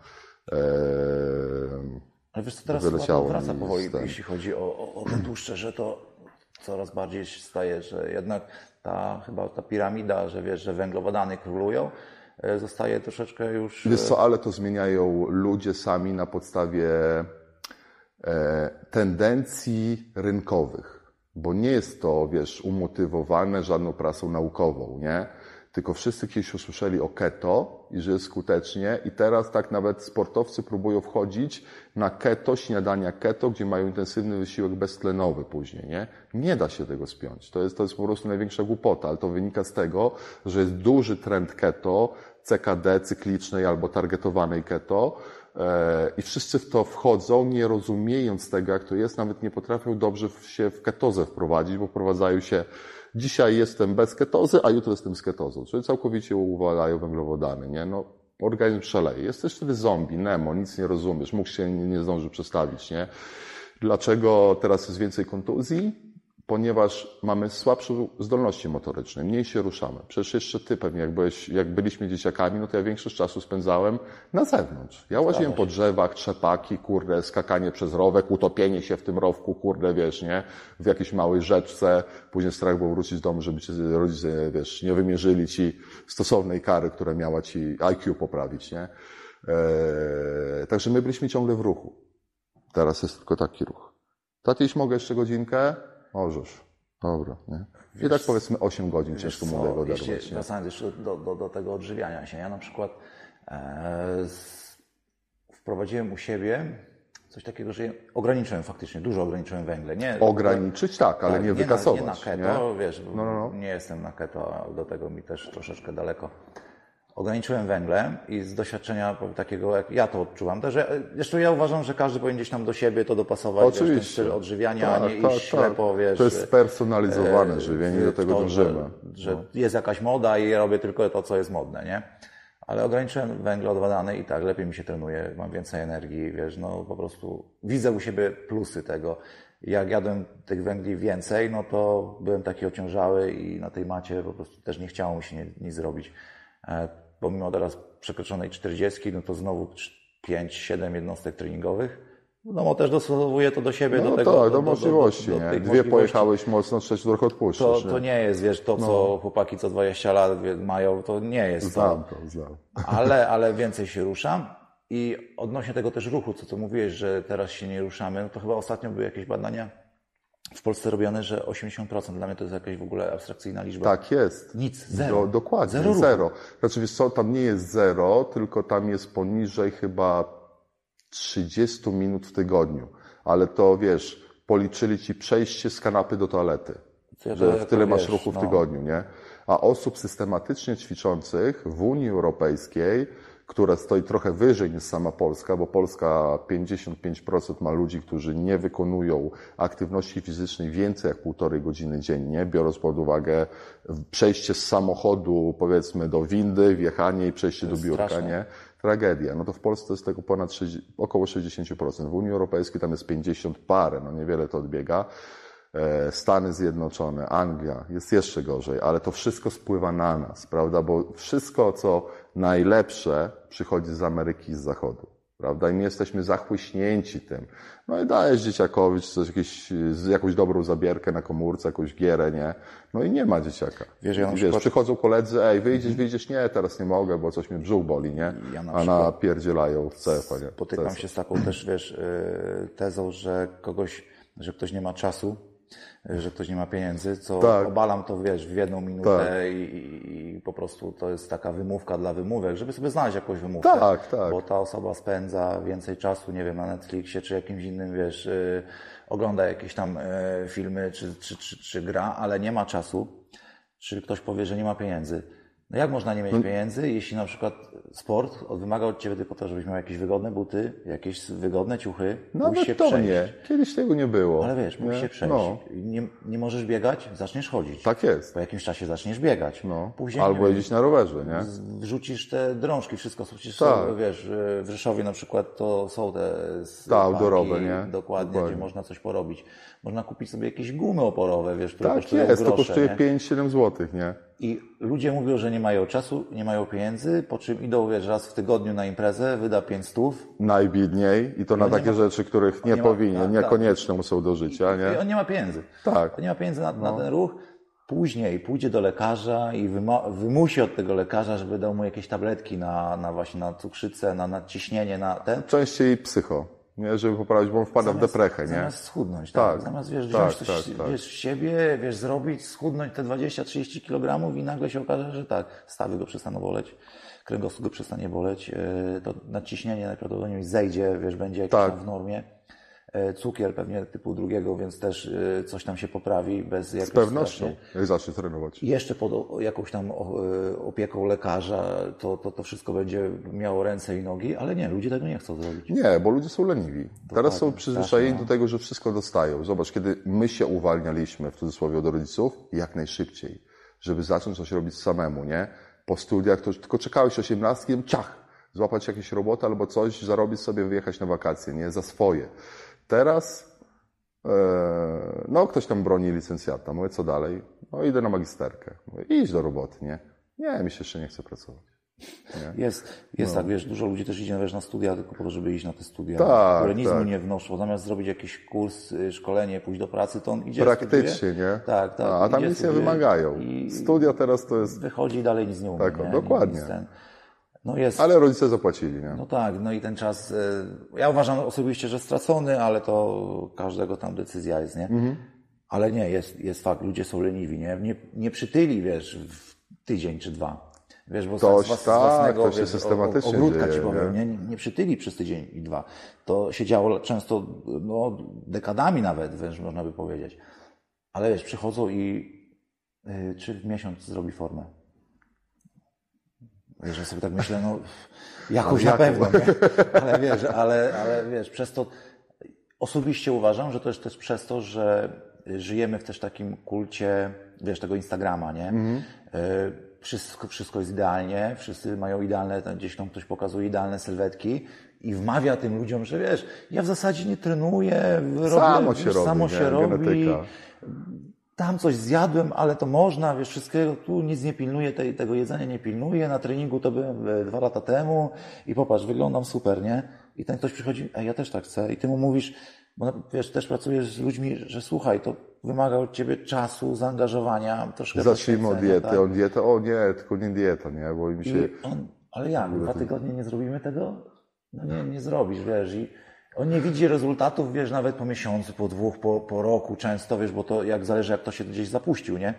Ale wiesz co, teraz chyba wraca powoli, jeśli chodzi o, o, o te tłuszcze, że to coraz bardziej się staje, że jednak ta chyba ta piramida, że wiesz, że węglowodany królują, e, zostaje troszeczkę już... Wiesz co, ale to zmieniają ludzie sami na podstawie e, tendencji rynkowych, bo nie jest to, wiesz, umotywowane żadną prasą naukową, nie? Tylko wszyscy kiedyś usłyszeli o keto i że jest skutecznie i teraz tak nawet sportowcy próbują wchodzić na keto, śniadania keto, gdzie mają intensywny wysiłek beztlenowy później, nie? Nie da się tego spiąć. To jest, to jest po prostu największa głupota, ale to wynika z tego, że jest duży trend keto, CKD cyklicznej albo targetowanej keto, e, i wszyscy w to wchodzą, nie rozumiejąc tego, jak to jest, nawet nie potrafią dobrze się w ketozę wprowadzić, bo wprowadzają się dzisiaj jestem bez ketozy, a jutro jestem z ketozą, czyli całkowicie uwalają węglowodany, nie? No, organizm szaleje. Jesteś wtedy zombie, Nemo, nic nie rozumiesz, mógł się nie, nie zdąży przestawić, nie? Dlaczego teraz jest więcej kontuzji? Ponieważ mamy słabsze zdolności motoryczne, mniej się ruszamy. Przecież jeszcze ty pewnie, jak, byłeś, jak byliśmy dzieciakami, no to ja większość czasu spędzałem na zewnątrz. Ja łaziłem po drzewach, trzepaki, kurde, skakanie przez rowek, utopienie się w tym rowku, kurde, wiesz, nie? W jakiejś małej rzeczce. Później strach był wrócić do domu, żeby cię rodzice, wiesz, nie wymierzyli ci stosownej kary, która miała ci IQ poprawić, nie? Eee, także my byliśmy ciągle w ruchu. Teraz jest tylko taki ruch. Tatiś, mogę jeszcze godzinkę? Możesz. Dobra, nie? I wiesz, tak powiedzmy 8 godzin ciężko młodego oderwać. Wracając jeszcze do, do, do, tego odżywiania się. Ja na przykład e, wprowadziłem u siebie coś takiego, że ograniczyłem faktycznie, dużo ograniczyłem węgle. Nie, Ograniczyć tak, ale tak, nie, nie wykasować. Na, nie na keto, nie? wiesz, no, no, no. nie jestem na keto, do tego mi też troszeczkę daleko ograniczyłem węgle i z doświadczenia takiego, jak ja to odczuwam, też, zresztą ja uważam, że każdy powinien gdzieś tam do siebie to dopasować, Oczywiście. Wiesz, ten styl odżywiania, tak, a nie tak, iść tak. ślepo, wiesz. To jest spersonalizowane e, żywienie, do tego to, dążymy. Że, że no. jest jakaś moda i robię tylko to, co jest modne, nie? Ale ograniczyłem węgle odwadane i tak, lepiej mi się trenuje, mam więcej energii, wiesz, no po prostu widzę u siebie plusy tego. Jak jadłem tych węgli więcej, no to byłem taki ociążały i na tej macie po prostu też nie chciało mi się nic zrobić. E, pomimo teraz przekroczonej 40, no to znowu 5-7 jednostek treningowych. No bo też dostosowuję to do siebie, no, do tego. Tak, do, do możliwości, do, do, nie? Dwie pojechałeś mocno, trzeci trochę odpuszczasz. To, nie? to nie jest, wiesz, to co no. chłopaki co 20 lat mają, to nie jest znam to. to znam. Ale, ale więcej się ruszam. I odnośnie tego też ruchu, co tu mówiłeś, że teraz się nie ruszamy, no to chyba ostatnio były jakieś badania, w Polsce robione, że 80% dla mnie to jest jakaś w ogóle abstrakcyjna liczba. Tak jest. Nic, zero. Do, dokładnie, zero. zero. Znaczy, wiesz co, tam nie jest zero, tylko tam jest poniżej chyba 30 minut w tygodniu. Ale to wiesz, policzyli ci przejście z kanapy do toalety. Ja że w tyle masz ruchu w no. tygodniu, nie? A osób systematycznie ćwiczących w Unii Europejskiej która stoi trochę wyżej niż sama Polska, bo Polska 55% ma ludzi, którzy nie wykonują aktywności fizycznej więcej jak półtorej godziny dziennie, biorąc pod uwagę przejście z samochodu, powiedzmy, do windy, wjechanie i przejście do biurka, straszne. nie? Tragedia. No to w Polsce jest tego ponad 60, około 60%. W Unii Europejskiej tam jest 50 parę, no niewiele to odbiega. E, Stany Zjednoczone, Anglia, jest jeszcze gorzej, ale to wszystko spływa na nas, prawda? Bo wszystko, co najlepsze, przychodzi z Ameryki i z Zachodu, prawda? I my jesteśmy zachłyśnięci tym. No i dajesz dzieciakowi coś, jakieś, jakąś dobrą zabierkę na komórce, jakąś gierę, nie? No i nie ma dzieciaka. Wiesz, ja Wiesz przykład... przychodzą koledzy, ej, wyjdziesz, wyjdziesz, nie, teraz nie mogę, bo coś mnie brzuch boli, nie? Ja na A napierdzielają w CF, nie? Spotykam się z taką też, wiesz, y, tezą, że kogoś, że ktoś nie ma czasu, że ktoś nie ma pieniędzy, co tak. obalam to, wiesz, w jedną minutę tak. i, i, po prostu to jest taka wymówka dla wymówek, żeby sobie znaleźć jakąś wymówkę. Tak, tak. Bo ta osoba spędza więcej czasu, nie wiem, na Netflixie czy jakimś innym, wiesz, yy, ogląda jakieś tam yy, filmy czy, czy, czy, czy gra, ale nie ma czasu. Czy ktoś powie, że nie ma pieniędzy. No jak można nie mieć pieniędzy, jeśli na przykład sport wymaga od ciebie tylko to, żebyś miał jakieś wygodne buty, jakieś wygodne ciuchy, pójść się Nawet to przejść. nie. Kiedyś tego nie było. Ale wiesz, musisz się przejść. No, Nie, nie możesz biegać, zaczniesz chodzić. tak jest. Po jakimś czasie zaczniesz biegać. No. Później Albo jeździć na rowerze, nie? wrzucisz te drążki, wszystko. Przecież Tak. są, wiesz, w Rzeszowie na przykład to są te Tak, outdoorowe, nie? Dokładnie, Dokładnie. gdzie można coś porobić. Można kupić sobie jakieś gumy oporowe, wiesz, które Tak kosztują jest, to grosze, kosztuje nie? 5-7 zł, nie? I ludzie mówią, że nie mają czasu, nie mają pieniędzy, po czym idą, wiesz, raz w tygodniu na imprezę, wyda 5 stów Najbiedniej i to na nie takie ma- rzeczy, których nie nie ma- powinien, tak, niekonieczne są do życia, i nie? on nie ma pieniędzy. Tak. To nie ma pieniędzy na, na ten ruch. Później pójdzie do lekarza i wymusi od tego lekarza, żeby dał mu jakieś tabletki na, na właśnie na cukrzycę, na nadciśnienie, na ten. Częściej psycho, nie? Żeby poprawić, bo on wpada w deprechę, nie? Zamiast schudnąć, tak. Tak, Zamiast wiesz, tak, wziąć coś tak, tak. Wiesz, w siebie, wiesz, zrobić, schudnąć te 20-30 kg i nagle się okaże, że tak, stawy go przestaną boleć, kręgosłup go przestanie boleć, yy, to nadciśnienie najprawdopodobniej zejdzie, wiesz, będzie jakieś Tak. w normie. Yy, Cukier pewnie typu drugiego, więc też yy, coś tam się poprawi bez jakiejś Z pewnością, jak zacznie trenować. i jeszcze pod jakąś tam e, opieką lekarza to, to, to wszystko będzie miało ręce i nogi, ale nie, ludzie tego nie chcą zrobić. Nie, bo ludzie są leniwi. Teraz są przyzwyczajeni do tego, że wszystko dostają. Zobacz, kiedy my się uwalnialiśmy, w cudzysłowie, od rodziców, jak najszybciej, żeby zacząć coś robić samemu, nie? Po studiach to tylko czekałeś osiemnastkiem, ciach, złapać jakieś robotę albo coś, zarobić sobie, wyjechać na wakacje, nie? Za swoje. Teraz, e, no, ktoś tam broni licencjata. Mówię, co dalej? No, idę na magisterkę. Mówię, idź do roboty, nie? Nie, mi się jeszcze nie chce pracować. Jest, jest tak, wiesz, dużo ludzi też idzie wiesz, na studia tylko po to, żeby iść na te studia, No. Tak, które nic mu tak. nie wnoszą. Zamiast zrobić jakiś kurs, y, szkolenie, pójść do pracy, to on idzie Praktycznie, studiuje. nie? Tak, tak. A, a tam nic nie wymagają. I Studia teraz to jest... wychodzi i dalej nic nie umie. Tak, nie? dokładnie. Nic ten- No jest, Ale rodzice zapłacili, nie? No tak, no i ten czas, y, ja uważam osobiście, że stracony, ale to każdego tam decyzja jest, nie? Mhm. Ale nie, jest, jest fakt, ludzie są leniwi, nie? Nie, nie przytyli, wiesz, w tydzień czy dwa. Wiesz, bo Toż z, was- z tak, własnego, to się wiesz, systematycznie ogródka dzieje, ci powiem, nie? nie? Nie, przytyli przez tydzień i dwa. To się działo często, no, dekadami nawet, wręcz można by powiedzieć. Ale wiesz, przychodzą i y, czy w miesiąc zrobi formę? Wiesz, ja sobie tak myślę, no jakąś na jaką? pewno, nie? Ale wiesz, ale, ale wiesz, przez to osobiście uważam, że to jest też przez to, że żyjemy w też takim kulcie, wiesz, tego Instagrama, nie? Y, Wszystko, wszystko jest idealnie, wszyscy mają idealne, gdzieś tam ktoś pokazuje idealne sylwetki i wmawia tym ludziom, że wiesz, ja w zasadzie nie trenuję, robię, Samo się robi, samo nie? się robi, Genetyka. Tam coś zjadłem, ale to można, wiesz, wszystkiego, tu nic nie pilnuję, tej, tego jedzenia nie pilnuję, na treningu to byłem e, dwa lata temu i popatrz, wyglądam super, nie? I ten ktoś przychodzi, a ja też tak chcę i ty mu mówisz, bo wiesz, też pracujesz z ludźmi, że słuchaj, to wymaga od ciebie czasu, zaangażowania, troszkę Zacznijmy od diety. tak? On dietę, o nie, tylko nie dieta, nie? Bo im się... On, ale jak, dwa tygodnie nie zrobimy tego? No nie, nie zrobisz, wiesz, i on nie widzi rezultatów, wiesz, nawet po miesiącu, po dwóch, po, po roku często, wiesz, bo to jak zależy, jak to się gdzieś zapuścił, nie?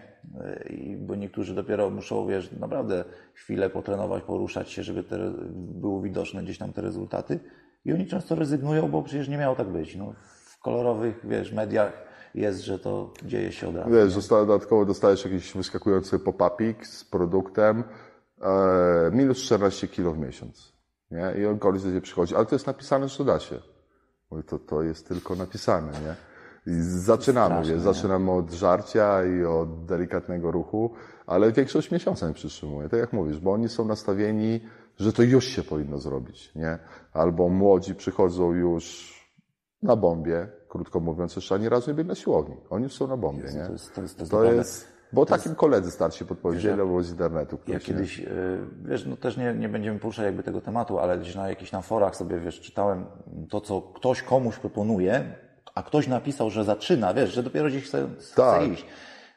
I, bo niektórzy dopiero muszą, wiesz, naprawdę chwilę potrenować, poruszać się, żeby te, były widoczne gdzieś tam te rezultaty. I oni często rezygnują, bo przecież nie miało tak być. No, w kolorowych, wiesz, mediach jest, że to dzieje się od razu. Wiesz, dodatkowo dostajesz jakiś wyskakujący pop-upik z produktem, e, minus 14 kilo w miesiąc. Nie? I on koleś do ciebie przychodzi, ale to jest napisane, że to da się. Mówię, to, to jest tylko napisane, nie? I zaczynamy, Straszne, wiesz, zaczynamy od żarcia i od delikatnego ruchu, ale większość miesiąca nie przytrzymuje. Tak jak mówisz, bo oni są nastawieni, że to już się powinno zrobić, nie? Albo młodzi przychodzą już na bombie, krótko mówiąc, jeszcze ani razu nie byli na siłowni. Oni już są na bombie, nie? To jest, to jest, to jest To jest, bo takim koledzy starsi podpowiedzieli albo z internetu. Ja kiedyś, y, wiesz, no też nie, nie będziemy poruszać jakby tego tematu, ale gdzieś na jakichś tam forach sobie, wiesz, czytałem to, co ktoś komuś proponuje, a ktoś napisał, że zaczyna, wiesz, że dopiero gdzieś chce, chce Tak. iść.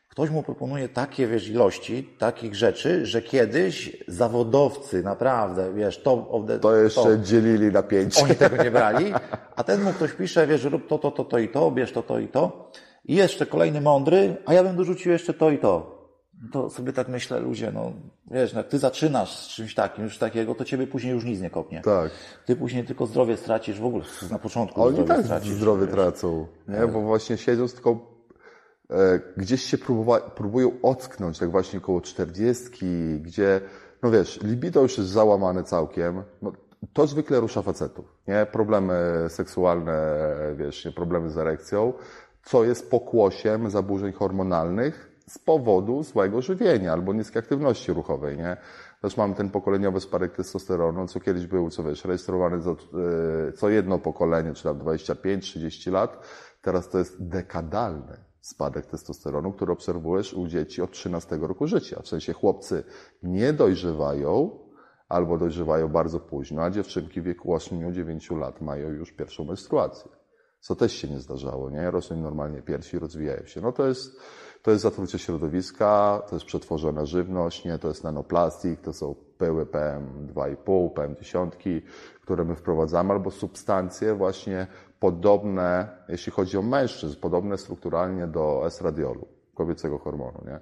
Ktoś mu proponuje takie, wiesz, ilości, takich rzeczy, że kiedyś zawodowcy, naprawdę, wiesz, top of the To jeszcze top, dzielili na pięć. oni tego nie brali, a ten mu ktoś pisze, wiesz, rób to, to, to, to i to, bierz to, to i to. I jeszcze kolejny mądry, a ja bym dorzucił jeszcze to i to. To sobie tak myślę, ludzie, no wiesz, no, jak ty zaczynasz z czymś takim, już takiego, to ciebie później już nic nie kopnie. Tak. Ty później tylko zdrowie stracisz, w ogóle na początku Oni zdrowie tak stracisz. zdrowie tracą, nie? Bo właśnie siedząc tylko e, gdzieś się próbowa, próbują ocknąć, tak właśnie koło czterdziestki, gdzie, no wiesz, libido już jest załamane całkiem, no, to zwykle rusza facetów, nie? Problemy seksualne, wiesz, nie? problemy z erekcją, co jest pokłosiem zaburzeń hormonalnych z powodu złego żywienia albo niskiej aktywności ruchowej, nie? Też mamy ten pokoleniowy spadek testosteronu, co kiedyś był, co wiesz, rejestrowany co, e, co jedno pokolenie, czy tam 25-30 lat, teraz to jest dekadalny spadek testosteronu, który obserwujesz u dzieci od 13 roku życia. W sensie chłopcy nie dojrzewają, albo dojrzewają bardzo późno, a dziewczynki w wieku 8-9 lat mają już pierwszą menstruację. Co też się nie zdarzało, nie? Rosną normalnie piersi, rozwijają się. No to jest, to jest zatrucie środowiska, to jest przetworzona żywność, nie? To jest nanoplastik, to są pyły PM2,5, PM10, które my wprowadzamy, albo substancje właśnie podobne, jeśli chodzi o mężczyzn, podobne strukturalnie do estradiolu, kobiecego hormonu, nie?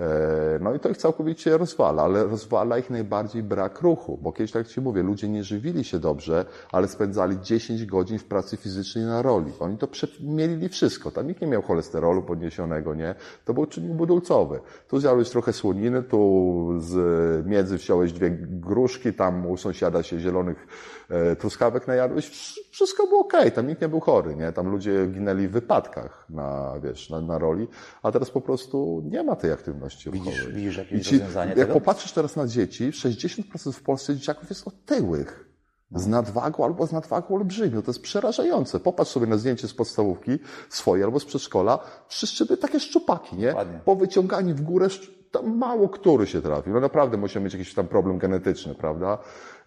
E, no i to ich całkowicie rozwala, ale rozwala ich najbardziej brak ruchu, bo kiedyś, tak Ci mówię, ludzie nie żywili się dobrze, ale spędzali 10 godzin w pracy fizycznej na roli. Oni to mielili wszystko. Tam nikt nie miał cholesterolu podniesionego, nie? To był czynnik budulcowy. Tu zjadłeś trochę słoniny, tu z miedzy wziąłeś dwie gruszki, tam u sąsiada się zielonych truskawek najadłeś. Wszystko było okej, okay. tam nikt nie był chory, nie? Tam ludzie ginęli w wypadkach na, wiesz, na, na roli, a teraz po prostu nie ma tej aktywności Widzisz, widzisz jakieś ci, rozwiązanie Jak tego? popatrzysz teraz na dzieci, 60% w Polsce dzieciaków jest otyłych. Z nadwagą albo z nadwagą olbrzymią. To jest przerażające. Popatrz sobie na zdjęcie z podstawówki swoje albo z przedszkola. Wszyscy by takie szczupaki, nie? Ładnie. Po wyciąganiu w górę tam mało który się trafił. No naprawdę musiał mieć jakiś tam problem genetyczny, prawda?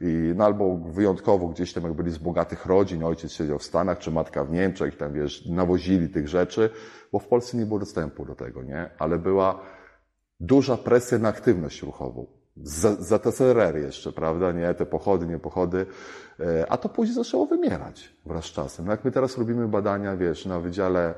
I, no albo wyjątkowo gdzieś tam jak byli z bogatych rodzin, ojciec siedział w Stanach, czy matka w Niemczech, tam wiesz, nawozili tych rzeczy, bo w Polsce nie było dostępu do tego, nie? Ale była, duża presja na aktywność ruchową. Za, za TSRR jeszcze, prawda? Nie, te pochody, nie pochody. E, a to później zaczęło wymierać wraz z czasem. No jak my teraz robimy badania, wiesz, na Wydziale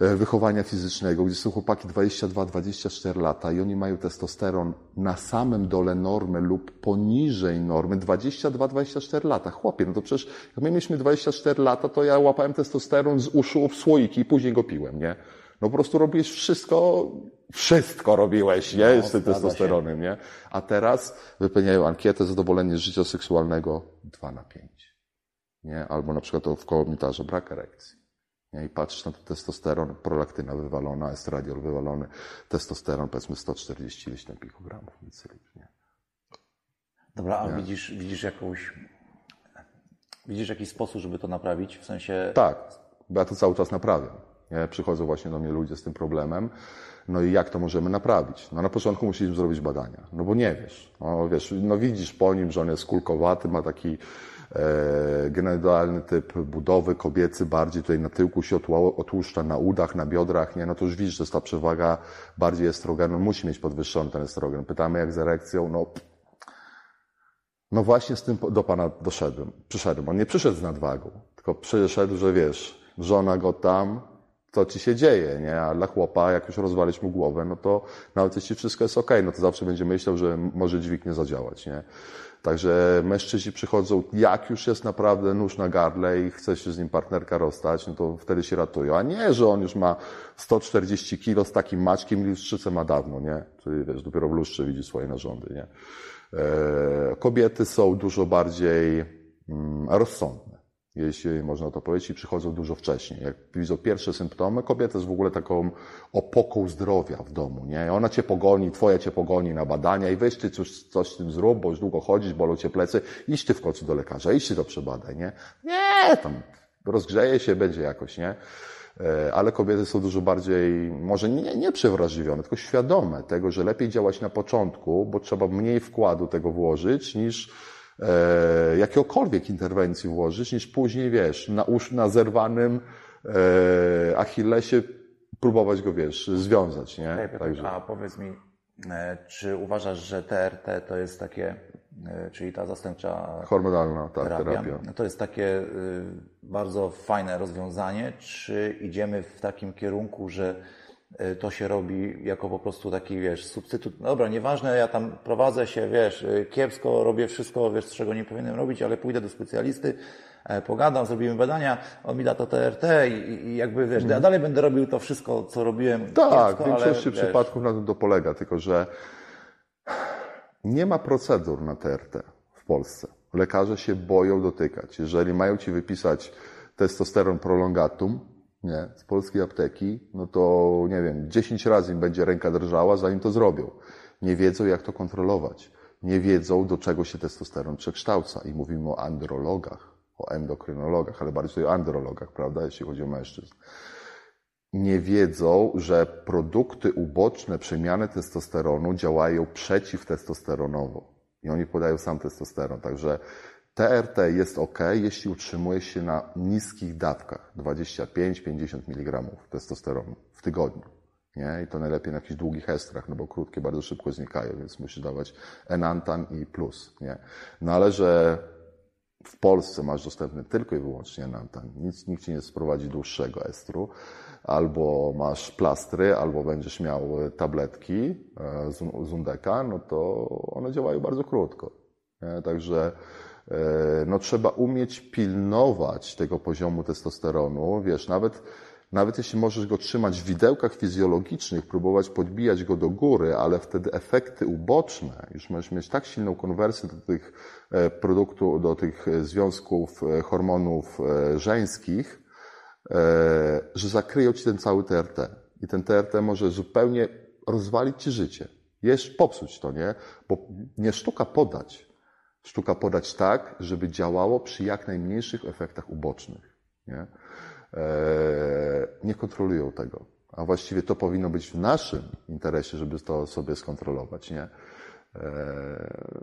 Wychowania Fizycznego, gdzie są chłopaki 22-24 lata i oni mają testosteron na samym dole normy lub poniżej normy 22-24 lata. Chłopie, no to przecież jak my mieliśmy 24 lata, to ja łapałem testosteron z uszu w słoiki i później go piłem, nie? No po prostu robisz wszystko, wszystko robiłeś, nie? No, z tym testosteronem, nie? A teraz wypełniają ankietę zadowolenie z życia seksualnego 2 na 5. Nie? Albo na przykład w komitarze brak erekcji. Nie? I patrzysz na ten testosteron, prolaktyna wywalona, estradiol wywalony, testosteron powiedzmy 140 ileś tam pikogramów nie? Dobra, a widzisz, widzisz jakąś, widzisz jakiś sposób, żeby to naprawić? W sensie... Tak, bo ja to cały czas naprawiam. Nie? Przychodzą właśnie do mnie ludzie z tym problemem. No i jak to możemy naprawić? No na początku musieliśmy zrobić badania, no bo nie wiesz. No wiesz, no widzisz po nim, że on jest kulkowaty, ma taki generalny typ budowy, kobiecy, bardziej tutaj na tyłku się otłuszcza, na udach, na biodrach, nie? No to już widzisz, że ta przewaga bardziej estrogenu, musi mieć podwyższony ten estrogen. Pytamy jak z erekcją, no no właśnie z tym do Pana doszedłem, przyszedłem. On nie przyszedł z nadwagą, tylko przyszedł, że wiesz, żona go tam, co ci się dzieje, nie? A dla chłopa, jak już rozwalić mu głowę, no to nawet jeśli wszystko jest ok, no to zawsze będzie myślał, że może dźwig nie zadziałać, nie? Także mężczyźni przychodzą, jak już jest naprawdę nóż na gardle i chce się z nim partnerka rozstać, no to wtedy się ratują. A nie, że on już ma 140 kilo z takim maczkiem i lustrzycę ma dawno, nie? Czyli wiesz, dopiero w lustrze widzi swoje narządy, nie? E, kobiety są dużo bardziej mm, rozsądne jeśli można to powiedzieć, i przychodzą dużo wcześniej. Jak widzą pierwsze symptomy, kobieta jest w ogóle taką opoką zdrowia w domu, nie? Ona cię pogoni, twoja cię pogoni na badania i weź ty coś, coś z tym zrób, bo już długo chodzisz, bolą cię plecy, idź ty w końcu do lekarza, idź ty to przebadaj, nie? Nie, tam rozgrzeje się, będzie jakoś, nie? E, ale kobiety są dużo bardziej, może nie, nie przewrażliwione, tylko świadome tego, że lepiej działać na początku, bo trzeba mniej wkładu tego włożyć, niż e, jakiegokolwiek interwencji włożyć, niż później, wiesz, na, na zerwanym e, Achillesie próbować go, wiesz, związać, nie? Hey, Także... A powiedz mi, e, czy uważasz, że TRT to jest takie, e, czyli ta zastępcza hormonalna tak, terapia, terapia, to jest takie e, bardzo fajne rozwiązanie, czy idziemy w takim kierunku, że to się robi jako po prostu taki, wiesz, substytut. Dobra, nieważne, ja tam prowadzę się, wiesz, y, kiepsko, robię wszystko, wiesz, czego nie powinienem robić, ale pójdę do specjalisty, e, pogadam, zrobimy badania, on mi da to TRT i, i jakby, wiesz, ja dalej będę robił to wszystko, co robiłem Mhm. Tak, kiepsko, w większości ale, przypadków na tym to polega, tylko że nie ma procedur na TRT w Polsce. Lekarze się boją dotykać. Jeżeli mają ci wypisać testosteron prolongatum, nie, z polskiej apteki, no to nie wiem, 10 razy im będzie ręka drżała, zanim to zrobią. Nie wiedzą, jak to kontrolować. Nie wiedzą, do czego się testosteron przekształca. I mówimy o andrologach, o endokrynologach, ale bardziej o andrologach, prawda, jeśli chodzi o mężczyzn nie wiedzą, że produkty uboczne przemiany testosteronu działają przeciwtestosteronowo. I oni podają sam testosteron. Także TRT jest ok, jeśli utrzymuje się na niskich dawkach 25-50 mg testosteronu w tygodniu. Nie? I to najlepiej na jakichś długich estrach, no bo krótkie bardzo szybko znikają, więc musisz dawać enantan i plus. Nie? No ale że w Polsce masz dostępny tylko i wyłącznie enantan, nic, nikt ci nie sprowadzi dłuższego estru, albo masz plastry, albo będziesz miał tabletki e, z z Undeka, no to one działają bardzo krótko. Nie? Także e, no, trzeba umieć pilnować tego poziomu testosteronu. Wiesz, nawet, nawet jeśli możesz go trzymać w widełkach fizjologicznych, próbować podbijać go do góry, ale wtedy efekty uboczne, już możesz mieć tak silną konwersję do tych e, produktów, do tych e, związków e, hormonów e, żeńskich, e, że zakryją ci ten cały TRT. I ten TRT może zupełnie rozwalić ci życie. Jest popsuć to, nie? Bo nie sztuka podać. Sztuka podać tak, żeby działało przy jak najmniejszych efektach ubocznych. Nie, e, nie kontrolują tego. A właściwie to powinno być w naszym interesie, żeby to sobie skontrolować. Nie? E,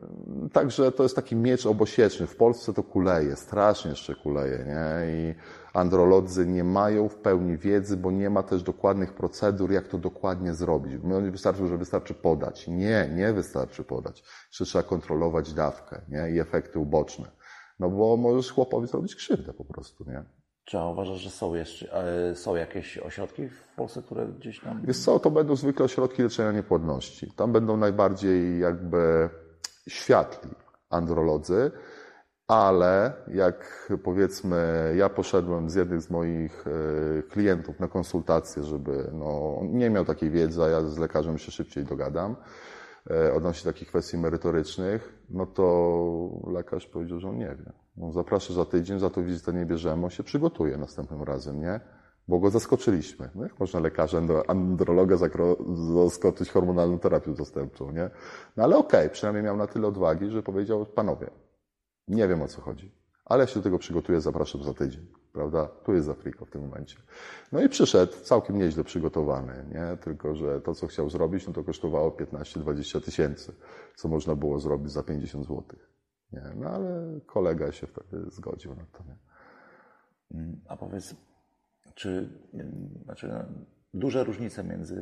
Także to jest taki miecz obosieczny. W Polsce to kuleje, strasznie jeszcze kuleje. Nie? I androlodzy nie mają w pełni wiedzy, bo nie ma też dokładnych procedur, jak to dokładnie zrobić. My wystarczy, że wystarczy podać. Nie, nie wystarczy podać. Jeszcze trzeba kontrolować dawkę nie? i efekty uboczne. No bo możesz chłopowi zrobić krzywdę po prostu. Nie? Czy uważasz, że są jeszcze, e, są jakieś ośrodki w Polsce, które gdzieś tam... Wiesz co, to będą zwykle ośrodki leczenia niepłodności. Tam będą najbardziej jakby światli androlodzy, ale jak powiedzmy, ja poszedłem z jednych z moich e, klientów na konsultację, żeby no, nie miał takiej wiedzy, a ja z lekarzem się szybciej dogadam e, odnośnie takich kwestii merytorycznych, no to lekarz powiedział, że on nie wie. On zaprasza za tydzień, za to wizytę nie bierzemy, on się przygotuje następnym razem, nie? Bo go zaskoczyliśmy. No jak można lekarza, andro- androloga zaskoczyć hormonalną terapią zastępczą, nie? No ale okej, przynajmniej miał na tyle odwagi, że powiedział, panowie, nie wiem o co chodzi, ale ja się do tego przygotuję, zapraszam za tydzień, prawda? Tu jest Afrika w tym momencie. No i przyszedł całkiem nieźle przygotowany, nie? Tylko, że to, co chciał zrobić, no to kosztowało 15-20 tysięcy, co można było zrobić za 50 złotych. Nie? No ale kolega się wtedy zgodził na to, nie? Mm, A powiedz, czy mm, znaczy, no, duże różnice między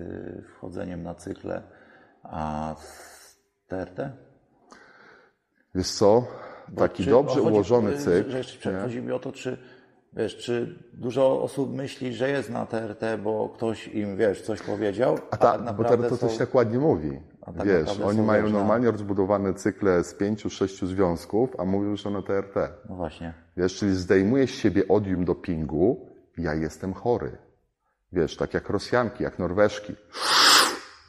wchodzeniem na cykle a TRT? Wiesz co? Bo Taki czy- dobrze chodzi- ułożony że- cykl. Że jeszcze nie? chodzi mi o to, czy wiesz, czy dużo osób myśli, że jest na TRT, bo ktoś im, wiesz, coś powiedział, a, A ta, tak bo to są... coś tak ładnie mówi. Tak Wiesz, oni mają na- normalnie rozbudowane cykle z pięciu, sześciu związków, a mówią, że na TRT. No właśnie. Wiesz, czyli zdejmujesz z siebie odium dopingu, ja jestem chory. Wiesz, tak jak Rosjanki, jak Norweżki.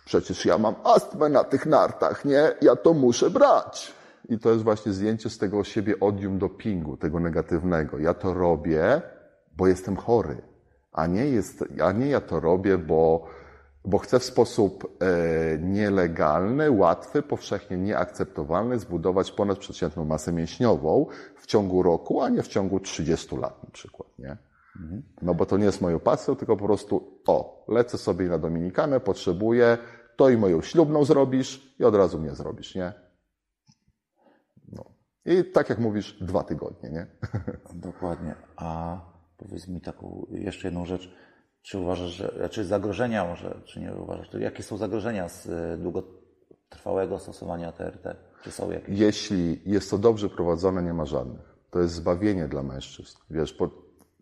Przecież ja mam astmę na tych nartach, nie? Ja to muszę brać. I to jest właśnie zdjęcie z tego siebie odium dopingu, tego negatywnego. Ja to robię, bo jestem chory. A nie, jest, a nie ja to robię, bo, bo chcę w sposób e, nielegalny, łatwy, powszechnie nieakceptowalny zbudować ponadprzeciętną masę mięśniową w ciągu roku, a nie w ciągu 30 lat na przykład, nie? No bo to nie jest moją pasją, tylko po prostu o, lecę sobie na Dominikanę, potrzebuję, to i moją ślubną zrobisz i od razu mnie zrobisz, nie? No. I tak jak mówisz, dwa tygodnie, nie? Dokładnie. A powiedz mi taką jeszcze jedną rzecz. Czy uważasz, że, znaczy zagrożenia może, czy nie uważasz, to jakie są zagrożenia z e, długotrwałego stosowania TRT? Czy są jakieś? Jeśli jest to dobrze prowadzone, nie ma żadnych. To jest zbawienie dla mężczyzn. Wiesz, po,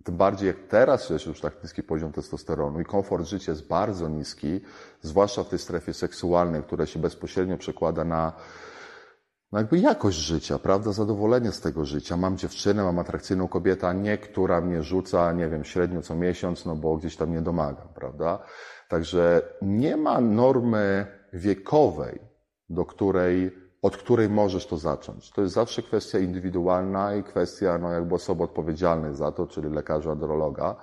tym bardziej jak teraz jest już tak niski poziom testosteronu i komfort życia jest bardzo niski, zwłaszcza w tej strefie seksualnej, która się bezpośrednio przekłada na no jakby jakość życia, prawda? Zadowolenie z tego życia. Mam dziewczynę, mam atrakcyjną kobietę, a nie która mnie rzuca, nie wiem, średnio co miesiąc, no bo gdzieś tam nie domagam, prawda? Także nie ma normy wiekowej, do której, od której możesz to zacząć. To jest zawsze kwestia indywidualna i kwestia, no jakby osoby odpowiedzialnej za to, czyli lekarza, androloga.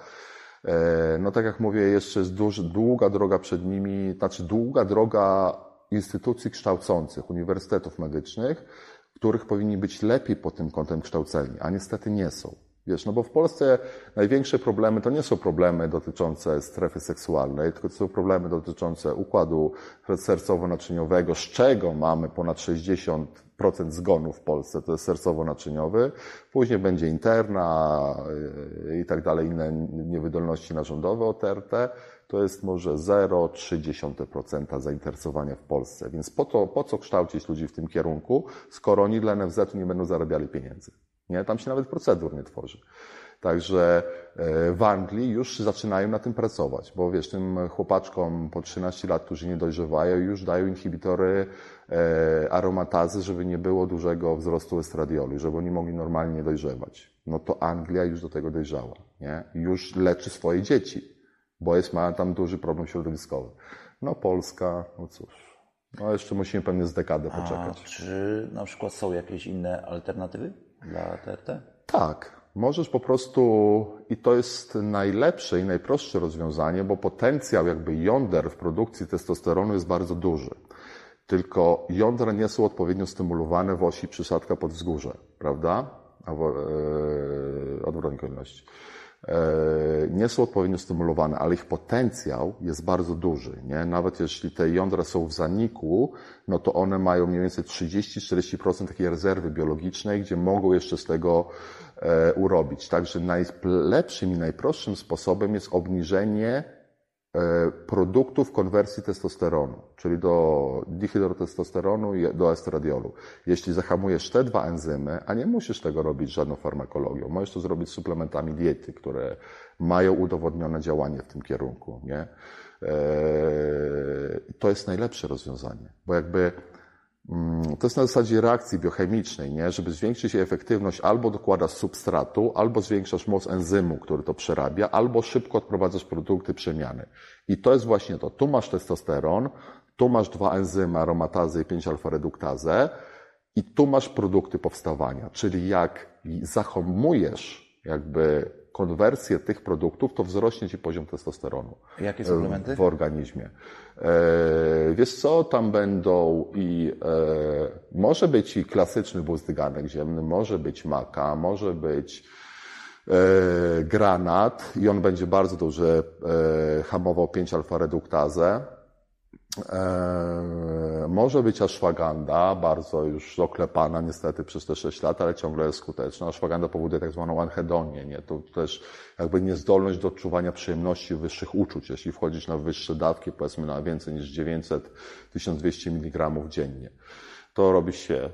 E, no tak jak mówię, jeszcze jest duż, długa droga przed nimi, znaczy długa droga instytucji kształcących, uniwersytetów medycznych, których powinni być lepiej pod tym kątem kształceni, a niestety nie są. Wiesz, no bo w Polsce największe problemy to nie są problemy dotyczące strefy seksualnej, tylko to są problemy dotyczące układu sercowo-naczyniowego, z czego mamy ponad 60% zgonów w Polsce, to jest sercowo-naczyniowy. Później będzie interna yy, i tak dalej, inne niewydolności narządowe oterte. To jest może 0,3% zainteresowania w Polsce. Więc po, to, po co kształcić ludzi w tym kierunku, skoro oni dla NFZ nie będą zarabiali pieniędzy? Nie? Tam się nawet procedur nie tworzy. Także e, w Anglii już zaczynają na tym pracować, bo wiesz, tym chłopaczkom po 13 lat, którzy nie dojrzewają, już dają inhibitory e, aromatazy, żeby nie było dużego wzrostu estradiolu, żeby oni mogli normalnie dojrzewać. No to Anglia już do tego dojrzała, nie? Już leczy swoje dzieci, bo jest, ma tam duży problem środowiskowy. No Polska, no cóż, no jeszcze musimy pewnie z dekadę poczekać. A czy na przykład są jakieś inne alternatywy? dla TRT? Tak. Możesz po prostu, i to jest najlepsze i najprostsze rozwiązanie, bo potencjał jakby jąder w produkcji testosteronu jest bardzo duży. Tylko jądra nie są odpowiednio stymulowane w osi przysadka pod wzgórze, prawda? Odwrotnie kolejności. E, nie są odpowiednio stymulowane, ale ich potencjał jest bardzo duży. Nie? Nawet jeśli te jądra są w zaniku, no to one mają mniej więcej 30-40% takiej rezerwy biologicznej, gdzie mogą jeszcze z tego e, urobić. Także najlepszym i najprostszym sposobem jest obniżenie produktów konwersji testosteronu, czyli do dihydrotestosteronu i do estradiolu. Jeśli zahamujesz te dwa enzymy, a nie musisz tego robić żadną farmakologią, możesz to zrobić suplementami diety, które mają udowodnione działanie w tym kierunku, nie? E, to jest najlepsze rozwiązanie, bo jakby to jest na zasadzie reakcji biochemicznej, nie? Żeby zwiększyć jej efektywność, albo dokładasz substratu, albo zwiększasz moc enzymu, który to przerabia, albo szybko odprowadzasz produkty przemiany. I to jest właśnie to. Tu masz testosteron, tu masz dwa enzymy, aromatazę i 5-alfa-reduktazę i tu masz produkty powstawania. Czyli jak zahamujesz jakby konwersję tych produktów, to wzrośnie Ci poziom testosteronu. Jakie suplementy? W organizmie. E, wiesz co, tam będą i e, może być i klasyczny buzdyganek ziemny, może być maka, może być e, granat i on będzie bardzo dobrze hamował 5-alfa-reduktazę. E, może być ashwaganda, bardzo już oklepana niestety przez te 6 lat, ale ciągle jest skuteczna. Ashwaganda powoduje tak zwaną anhedonię, nie? To też jakby niezdolność do odczuwania przyjemności wyższych uczuć, jeśli wchodzisz na wyższe dawki, powiedzmy na więcej niż 900-1200 mg dziennie. To robi się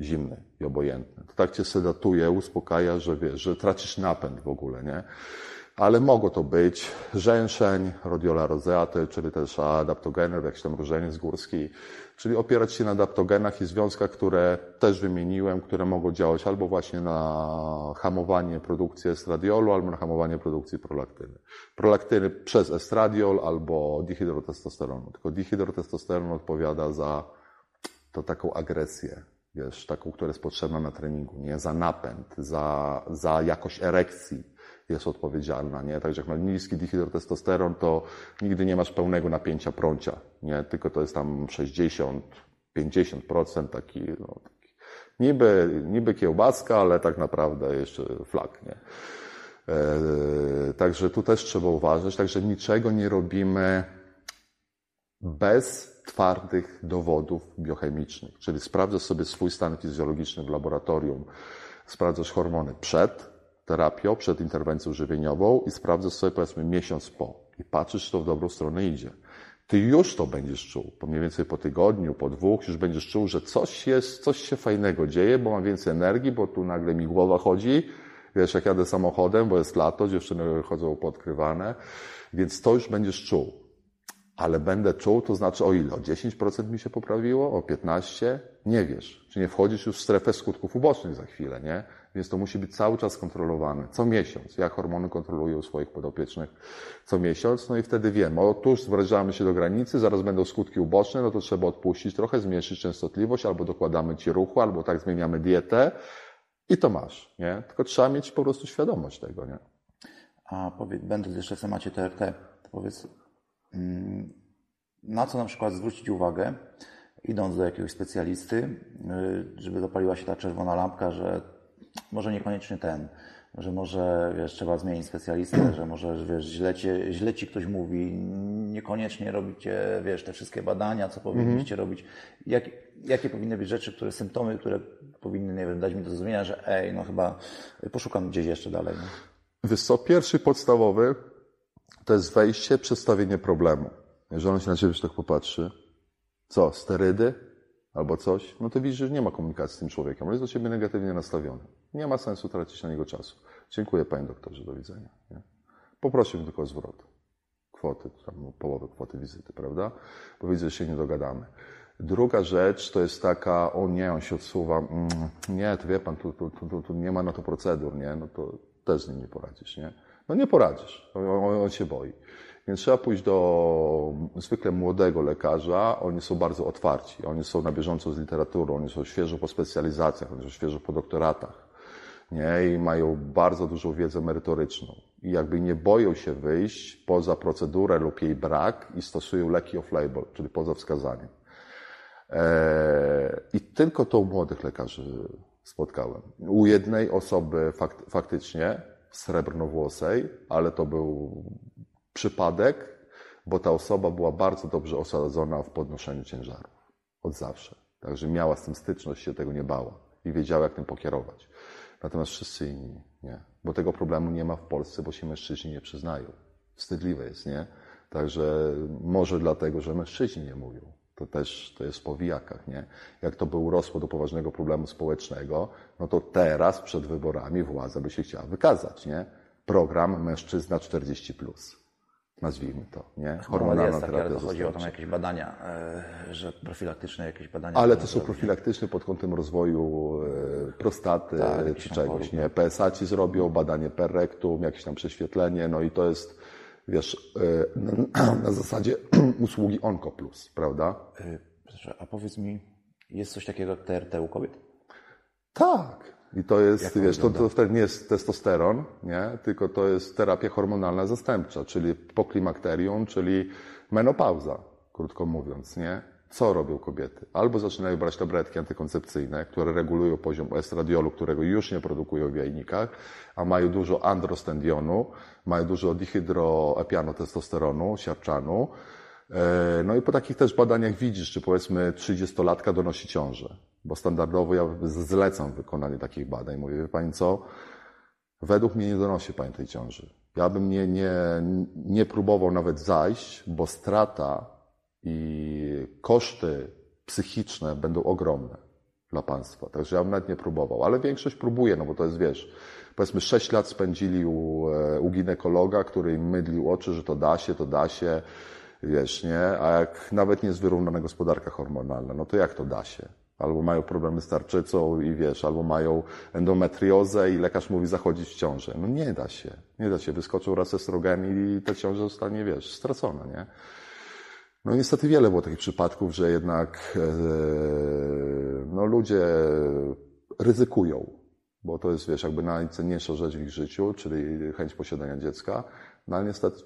zimny i obojętny. To tak cię sedatuje, uspokaja, że wiesz, że tracisz napęd w ogóle, nie? Ale mogło to być rzęszeń, rhodiola roseaty, czyli też adaptogeny, jakiś tam różeniec górski, czyli opierać się na adaptogenach i związkach, które też wymieniłem, które mogą działać albo właśnie na hamowanie produkcji estradiolu, albo na hamowanie produkcji prolaktyny. Prolaktyny przez estradiol albo dihydrotestosteronu. Tylko dihydrotestosteron odpowiada za to taką agresję, wiesz, taką, która jest potrzebna na treningu, nie? Za napęd, za, za jakość erekcji jest odpowiedzialna, nie? Także jak ma niski dihydrotestosteron, to nigdy nie masz pełnego napięcia prącia, nie? Tylko to jest tam 60, 50% taki, no, taki niby, niby kiełbaska, ale tak naprawdę jeszcze flak, nie? E, także tu też trzeba uważać, także niczego nie robimy bez twardych dowodów biochemicznych, czyli sprawdzasz sobie swój stan fizjologiczny w laboratorium, sprawdzasz hormony przed, terapią, przed interwencją żywieniową i sprawdzasz sobie powiedzmy miesiąc po i patrzysz, czy to w dobrą stronę idzie. Ty już to będziesz czuł. Po mniej więcej po tygodniu, po dwóch już będziesz czuł, że coś jest, coś się fajnego dzieje, bo mam więcej energii, bo tu nagle mi głowa chodzi, Wiesz, jak jadę samochodem, bo jest lato, dziewczyny chodzą podkrywane, więc to już będziesz czuł. Ale będę czuł, to znaczy o ile? O 10% mi się poprawiło? O 15%? Nie wiesz. Czy nie wchodzisz już w strefę skutków ubocznych za chwilę, nie? Więc to musi być cały czas kontrolowane. Co miesiąc. Jak hormony kontrolują swoich podopiecznych co miesiąc. No i wtedy wiemy, o tuż zbliżamy się do granicy, zaraz będą skutki uboczne, no to trzeba odpuścić trochę, zmniejszyć częstotliwość, albo dokładamy ci ruchu, albo tak zmieniamy dietę i to masz, nie? Tylko trzeba mieć po prostu świadomość tego, nie? A powiedz, będąc jeszcze w temacie TRT, to powiedz, mm, na co na przykład zwrócić uwagę, idąc do jakiegoś specjalisty, y, żeby zapaliła się ta czerwona lampka, że może niekoniecznie ten, że może wiesz, trzeba zmienić specjalistę, że może wiesz, źle, cię, źle ci ktoś mówi, niekoniecznie robicie wiesz, te wszystkie badania, co powinniście Mhm. robić. Jak, jakie powinny być rzeczy, które symptomy, które powinny nie wiem, dać mi do zrozumienia, że ej, no chyba poszukam gdzieś jeszcze dalej. No. Co, pierwszy podstawowy to jest wejście, przedstawienie problemu. Jeżeli on się na ciebie tak popatrzy, co, sterydy albo coś, no to widzisz, że nie ma komunikacji z tym człowiekiem. On jest do ciebie negatywnie nastawiony. Nie ma sensu tracić na niego czasu. Dziękuję panie doktorze, do widzenia. Nie? Tylko o zwrot kwoty, tam połowy kwoty wizyty, prawda? Bo widzę, że się nie dogadamy. Druga rzecz to jest taka, o nie, on się odsuwa, mm, nie, to wie pan, tu, tu, tu, tu, nie ma na to procedur, nie? No to też z nim nie poradzisz, nie? No nie poradzisz, on, on, się boi. Więc trzeba pójść do zwykle młodego lekarza, oni są bardzo otwarci, oni są na bieżąco z literaturą, oni są świeżo po specjalizacjach, oni są świeżo po doktoratach nie? i mają bardzo dużą wiedzę merytoryczną. I jakby nie boją się wyjść poza procedurę lub jej brak i stosują leki off-label, czyli poza wskazaniem. Eee, I tylko to u młodych lekarzy spotkałem. U jednej osoby fakt, faktycznie srebrnowłosej, ale to był przypadek, bo ta osoba była bardzo dobrze osadzona w podnoszeniu ciężarów. Od zawsze. Także miała z tym styczność, się tego nie bała i wiedziała, jak tym pokierować. Natomiast wszyscy inni nie. Bo tego problemu nie ma w Polsce, bo się mężczyźni nie przyznają. Wstydliwe jest, nie? Także może dlatego, że mężczyźni nie mówią. To też to jest w powijakach, nie? Jak to by urosło do poważnego problemu społecznego, no to teraz przed wyborami władza by się chciała wykazać, nie? Program mężczyzna 40+. Plus. Nazwijmy to, nie? Hormonalna jest takie, ale to chodzi o tam jakieś badania, e, że profilaktyczne jakieś badania. Ale to są profilaktyczne pod kątem rozwoju e, prostaty Tak, czy czegoś, nie? PSA ci zrobią, badanie per rectum, jakieś tam prześwietlenie, no i to jest, wiesz, e, na, zasadzie usługi OncoPlus, prawda? E, Proszę, a powiedz mi, jest coś takiego jak TRT u kobiet? Tak. I to jest, wiesz, to, to wtedy nie jest testosteron, nie? tylko to jest terapia hormonalna zastępcza, czyli poklimakterium, czyli menopauza, krótko mówiąc, nie? Co robią kobiety? Albo zaczynają brać tabletki antykoncepcyjne, które regulują poziom estradiolu, którego już nie produkują w jajnikach, a mają dużo androstendionu, mają dużo dihydroepianotestosteronu, siarczanu. E, No i po takich też badaniach widzisz, czy powiedzmy 30-latka donosi ciążę. Bo standardowo ja zlecam wykonanie takich badań. Mówię, wie Pani co, według mnie nie donosi Pani tej ciąży. Ja bym nie, nie, nie próbował nawet zajść, bo strata i koszty psychiczne będą ogromne dla Państwa. Także ja bym nawet nie próbował. Ale większość próbuje, no bo to jest, wiesz, powiedzmy 6 lat spędzili u, e, u ginekologa, który im mydlił oczy, że to da się, to da się, wiesz, nie? A jak nawet nie jest wyrównana gospodarka hormonalna, no to jak to da się? Albo mają problemy z tarczycą i wiesz, albo mają endometriozę i lekarz mówi zachodzić w ciążę. No nie da się. Nie da się. Wyskoczył raz estrogen i ta ciąża zostanie, wiesz, stracona, nie? No niestety wiele było takich przypadków, że jednak e, no, ludzie ryzykują, bo to jest, wiesz, jakby najcenniejsza rzecz w ich życiu, czyli chęć posiadania dziecka, no ale niestety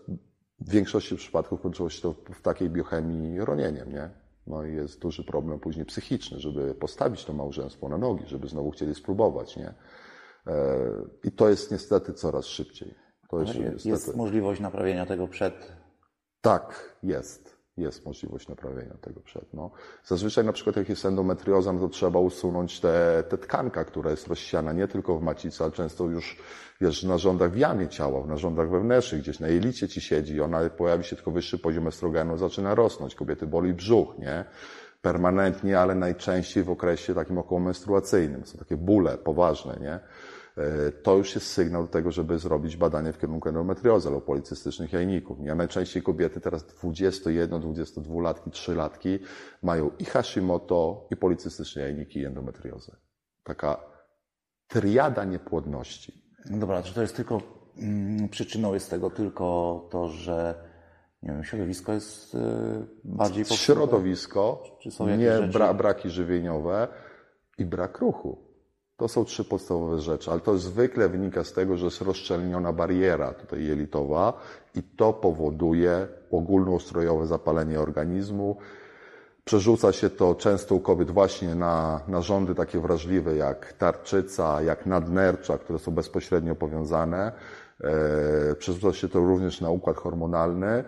w większości przypadków kończyło się to w takiej biochemii ronieniem, nie? No i jest duży problem później psychiczny, żeby postawić to małżeństwo na nogi, żeby znowu chcieli spróbować, nie? E, I to jest niestety coraz szybciej. To jest, Jest, niestety... możliwość naprawienia tego przed. Tak, jest. Jest możliwość naprawienia tego przed. No. Zazwyczaj na przykład jak jest endometrioza, no to trzeba usunąć te, te tkankę, która jest rozsiana nie tylko w macicy, ale często już wiesz, w narządach w jamie ciała, w narządach wewnętrznych, gdzieś na jelicie ci siedzi ona pojawi się tylko wyższy poziom estrogenu, zaczyna rosnąć. Kobiety boli brzuch, nie? Permanentnie, ale najczęściej w okresie takim okołomenstruacyjnym. Są takie bóle poważne, nie? E, to już jest sygnał do tego, żeby zrobić badanie w kierunku endometriozy albo policystycznych jajników. Ja najczęściej kobiety teraz 21, 22 latki, 3 latki mają i Hashimoto, i policystyczne jajniki, i endometriozę. Taka triada niepłodności. No dobra, czy to jest tylko, mm, przyczyną jest tego tylko to, że nie wiem, środowisko jest y, bardziej Środowisko, Czy są jakieś nie rzeczy- braki żywieniowe i brak ruchu. To są trzy podstawowe rzeczy, ale to zwykle wynika z tego, że jest rozszczelniona bariera tutaj jelitowa i to powoduje ogólnoustrojowe zapalenie organizmu. Przerzuca się to często u kobiet właśnie na narządy takie wrażliwe jak tarczyca, jak nadnercza, które są bezpośrednio powiązane. E, Przerzuca się to również na układ hormonalny.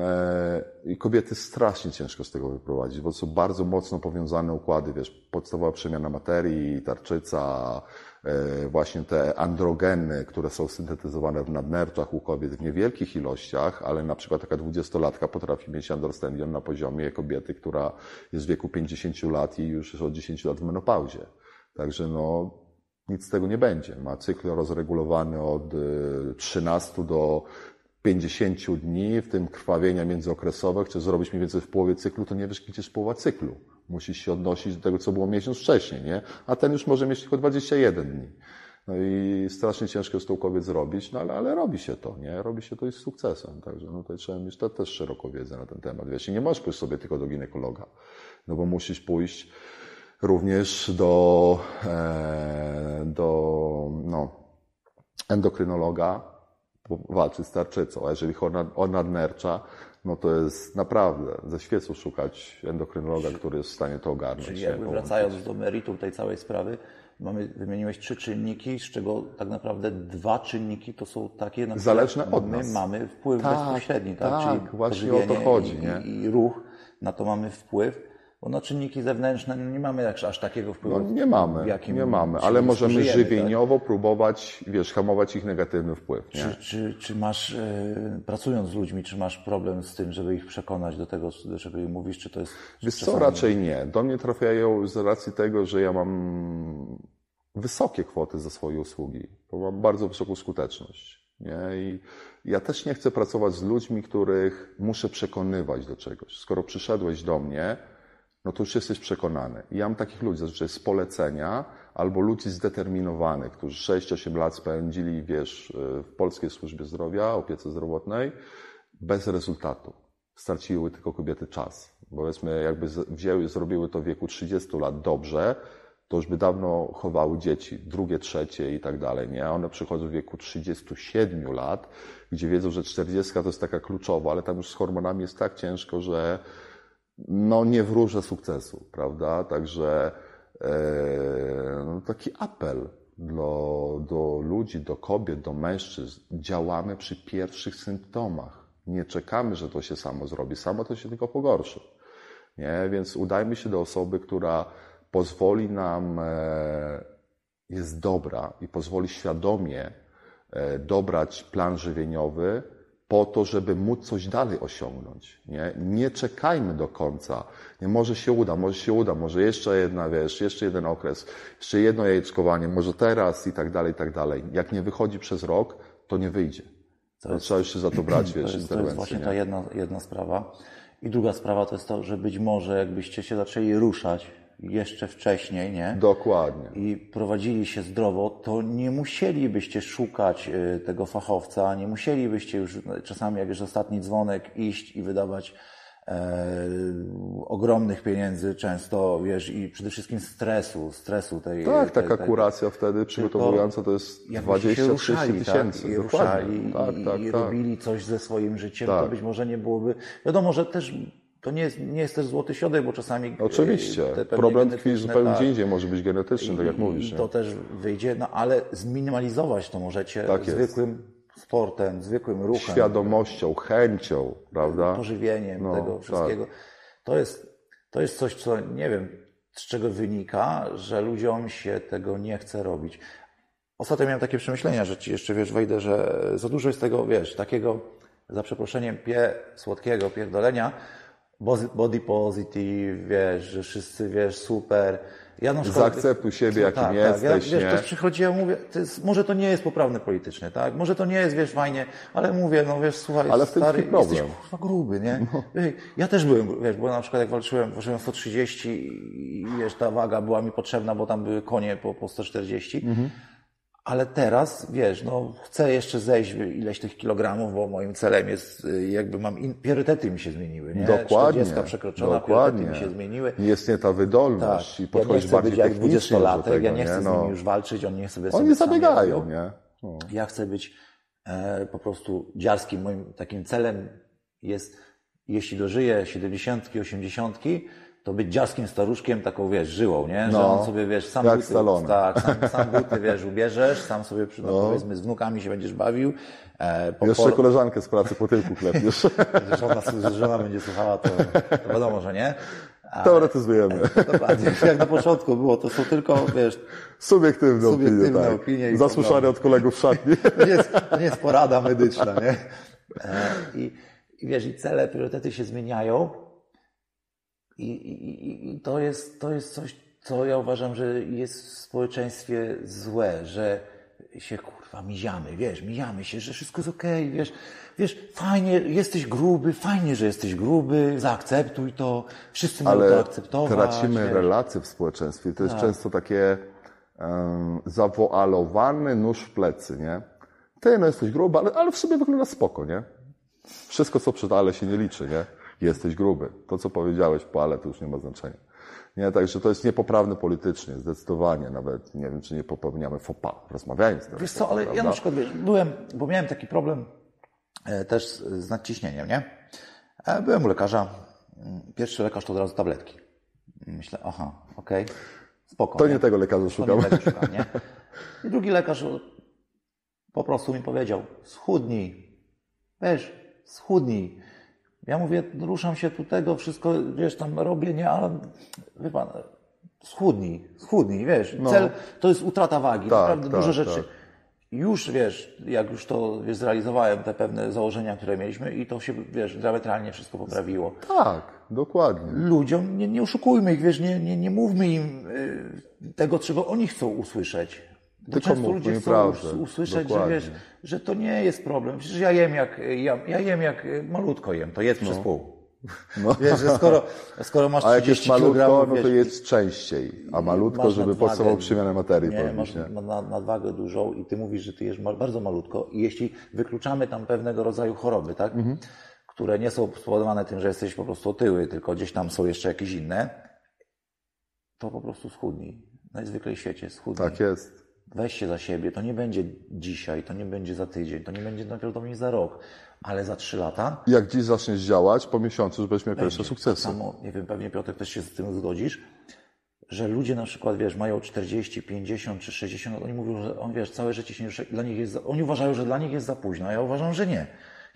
E, I kobiety strasznie ciężko z tego wyprowadzić, bo są bardzo mocno powiązane układy, wiesz, podstawowa przemiana materii, tarczyca, e, właśnie te androgeny, które są syntetyzowane w nadnerczach u kobiet w niewielkich ilościach, ale na przykład taka dwudziestolatka potrafi mieć androstendion na poziomie kobiety, która jest w wieku 50 lat i już jest od 10 lat w menopauzie. Także no, nic z tego nie będzie. Ma cykl rozregulowany od y, 13 do 50 dni, w tym krwawienia międzyokresowe. Chcesz zrobić mniej więcej w połowie cyklu, to nie wiesz, gdzie jest połowa cyklu. Musisz się odnosić do tego, co było miesiąc wcześniej, nie? A ten już może mieć tylko 21 dni. No i strasznie ciężko jest to u kobiet zrobić, no ale, ale robi się to, nie? Robi się to i z sukcesem. Także no tutaj trzeba mieć te, też szeroką wiedzę na ten temat. Wiesz, nie możesz pójść sobie tylko do ginekologa, no bo musisz pójść również do, e, do no, endokrynologa, walczy z tarczycą. A jeżeli chodzi o nadnercza, no to jest naprawdę ze świecą szukać endokrynologa, który jest w stanie to ogarnąć. Czyli jakby wracając do meritum tej całej sprawy, mamy, wymieniłeś trzy czynniki, z czego tak naprawdę dwa czynniki to są takie, na Zależne od my nas. mamy wpływ Tak, bezpośredni. Tak, tak, Czyli właśnie o to chodzi, i, nie? I, I ruch, na to mamy wpływ. Bo na czynniki zewnętrzne no nie mamy aż, takiego wpływu. No, nie mamy, jakim nie mamy, ale możemy tak? żywieniowo próbować, wiesz, hamować ich negatywny wpływ? Czy, czy, czy masz, e, pracując z ludźmi, czy masz problem z tym, żeby ich przekonać do tego, czego im mówisz, czy to jest... Wiesz co, raczej nie. Do mnie trafiają z racji tego, że ja mam wysokie kwoty za swoje usługi, bo mam bardzo wysoką skuteczność. Nie? I ja też nie chcę pracować z ludźmi, których muszę przekonywać do czegoś. Skoro przyszedłeś do mnie, no to już jesteś przekonany. I ja mam takich ludzi zazwyczaj z polecenia albo ludzi zdeterminowanych, którzy 6-8 lat spędzili, wiesz, w Polskiej Służbie Zdrowia, opiece zdrowotnej, bez rezultatu. Straciły tylko kobiety czas. Bo powiedzmy, jakby wzięły, zrobiły to w wieku 30 lat dobrze, to już by dawno chowały dzieci, drugie, trzecie i tak dalej, nie? One przychodzą w wieku 37 lat, gdzie wiedzą, że 40 to jest taka kluczowa, ale tam już z hormonami jest tak ciężko, że no nie wróżę sukcesu, prawda? Także e, no, taki apel do, do ludzi, do kobiet, do mężczyzn. Działamy przy pierwszych symptomach. Nie czekamy, że to się samo zrobi. Samo to się tylko pogorszy. Nie? Więc udajmy się do osoby, która pozwoli nam, e, jest dobra i pozwoli świadomie e, dobrać plan żywieniowy po to, żeby móc coś dalej osiągnąć. Nie, nie czekajmy do końca. Nie, może się uda, może się uda, może jeszcze jedna, wiesz, jeszcze jeden okres, jeszcze jedno jajeczkowanie, może teraz i tak dalej, i tak dalej. Jak nie wychodzi przez rok, to nie wyjdzie. To trzeba już się za to brać, To wiesz, jest, to jest właśnie nie? ta jedna, jedna sprawa. I druga sprawa to jest to, że być może jakbyście się zaczęli ruszać jeszcze wcześniej, nie? Dokładnie. I prowadzili się zdrowo, to nie musielibyście szukać y, tego fachowca, nie musielibyście już no, czasami, jak już ostatni dzwonek, iść i wydawać e, ogromnych pieniędzy często, wiesz, i przede wszystkim stresu, stresu tej... Tak, tej, taka tej, kuracja wtedy przygotowująca to jest jakbyście się 20-30 ruszali, tysięcy. Tak, i ruszali, tak, i, tak, i tak. robili coś ze swoim życiem, Tak. to być może nie byłoby... Wiadomo, że też to nie jest, nie jest też złoty środek, bo czasami... e, Oczywiście. Problem tkwi zupełnie tak, gdzie indziej, może być genetyczny, tak jak mówisz. I nie? to też wyjdzie, no ale zminimalizować to możecie Tak zwykłym sportem, zwykłym ruchem, Świadomością, chęcią, prawda? pożywieniem No, tego tak. wszystkiego. To, jest, to jest coś, co nie wiem, z czego wynika, że ludziom się tego nie chce robić. Ostatnio miałem takie przemyślenia, że ci jeszcze, wiesz, wejdę, że za dużo jest tego, wiesz, takiego, za przeproszeniem, pie, słodkiego pierdolenia, body positive, wiesz, że wszyscy, wiesz, super, Ja na przykład, Zaakceptuj siebie, jakim tak, jesteś, tak. Ja, wiesz, nie? też przychodziłem, mówię, to jest, może to nie jest poprawne politycznie, tak? Może to nie jest, wiesz, fajnie, ale mówię, no wiesz, słuchaj, Ale stary, problem. No. jesteś kurwa gruby, nie? Ej, Ja też byłem, wiesz, bo na przykład jak walczyłem, ważyłem 130 i wiesz, ta waga była mi potrzebna, bo tam były konie po, po 140. Mhm. Ale teraz, wiesz, no chcę jeszcze zejść ileś tych kilogramów, bo moim celem jest, y, jakby mam, in, priorytety mi się zmieniły, nie? Dokładnie. 40 przekroczona, dokładnie. priorytety mi się zmieniły. Jest nie ta wydolność Tak. i Ja nie podchodzisz chcę bardziej być jak technicznie do 20-latek, tego, ja nie chcę z No. nimi już walczyć, oni nie sobie Oni zabiegają, nie? No. Ja chcę być e, po prostu dziarskim. Moim takim celem jest, jeśli dożyję 70, 80, to być dziarskim staruszkiem, taką wiesz, żyłą, nie? Że No, on sobie wiesz, sam buty, tak, sam, sam buty wiesz, ubierzesz, sam sobie przy, no, powiedzmy z wnukami się będziesz bawił. E, po, Jeszcze koleżankę z pracy po tyłku klepniesz. że żona, że żona będzie słuchała, to, to wiadomo, że nie. A, Teoretyzujemy. dokładnie, jak na początku było, to są tylko, wiesz, Subiektywne, Subiektywne opinie, tak. opinie Zasłyszane od kolegów w szatni. to nie jest, to nie jest porada medyczna, nie? E, I, I wiesz, i cele, priorytety się zmieniają i, i, i- to, jest, to jest coś, co ja uważam, że jest w społeczeństwie złe, że się kurwa miziamy, wiesz, mijamy się, że wszystko jest okej, wiesz, wiesz, fajnie, jesteś gruby, fajnie, że jesteś gruby, zaakceptuj to, wszyscy mają to Ale akceptować. tracimy wiesz. relacje w społeczeństwie. To jest Tak. często takie um, zawoalowany nóż w plecy, nie? Ty, no jesteś gruby, ale, ale w sobie wygląda spoko, nie? Wszystko, co przed ale się nie liczy, nie? Jesteś gruby. To, co powiedziałeś po ale, to już nie ma znaczenia. Nie, także to jest niepoprawne politycznie, zdecydowanie. Nawet nie wiem, czy nie popełniamy pas, rozmawiając teraz. Wiesz co, ale ja na przykład byłem, bo miałem taki problem e, też z, nadciśnieniem, nie? E, Byłem u lekarza. Mm, Pierwszy lekarz to od razu tabletki. Myślę, aha, okej, spoko. To nie tego lekarza To szukam. nie tego szukam, nie? I drugi lekarz po prostu mi powiedział, schudnij, wiesz, schudnij. Ja mówię, ruszam się tu tego, wszystko, wiesz, tam robię, nie, ale wie pan, schudnij, schudnij, wiesz, cel to jest utrata wagi, No. Tak, naprawdę tak, dużo rzeczy. tak. Już, wiesz, jak już to wiesz, zrealizowałem, te pewne założenia, które mieliśmy i to się, wiesz, diametralnie wszystko poprawiło Tak, dokładnie. ludziom, nie, nie oszukujmy ich, wiesz, nie, nie, nie mówmy im y, tego, czego oni chcą usłyszeć. Tylko często ludzie chcą prawdę. us- usłyszeć, że wiesz, że to nie jest problem. Przecież ja jem jak, ja, ja jem jak y, malutko jem, to jedz przez pół. No. Wiesz, że skoro, skoro masz A jak 30 jest malutko, no to jedz częściej, a malutko, masz żeby nadwagę, podstawował przemianę materii. Nie, masz nie? nadwagę dużą i ty mówisz, że ty jesz bardzo malutko i jeśli wykluczamy tam pewnego rodzaju choroby, tak? Mhm. Które nie są spowodowane tym, że jesteś po prostu otyły, tylko gdzieś tam są jeszcze jakieś inne, to po prostu schudnij. Najzwyklej w świecie schudnij. Tak jest. Weź się za siebie. To nie będzie dzisiaj, to nie będzie za tydzień, to nie będzie najprawdopodobniej za rok, ale za trzy lata Jak dziś zaczniesz działać, po miesiącu już będziesz miał pierwsze sukcesy. Tak samo, nie wiem, pewnie Piotr też się z tym zgodzisz, że ludzie na przykład, wiesz, mają 40, 50 czy 60 lat, oni mówią, że on, wiesz, całe życie się rusza, dla nich jest oni uważają, że dla nich jest za późno, a ja uważam, że nie.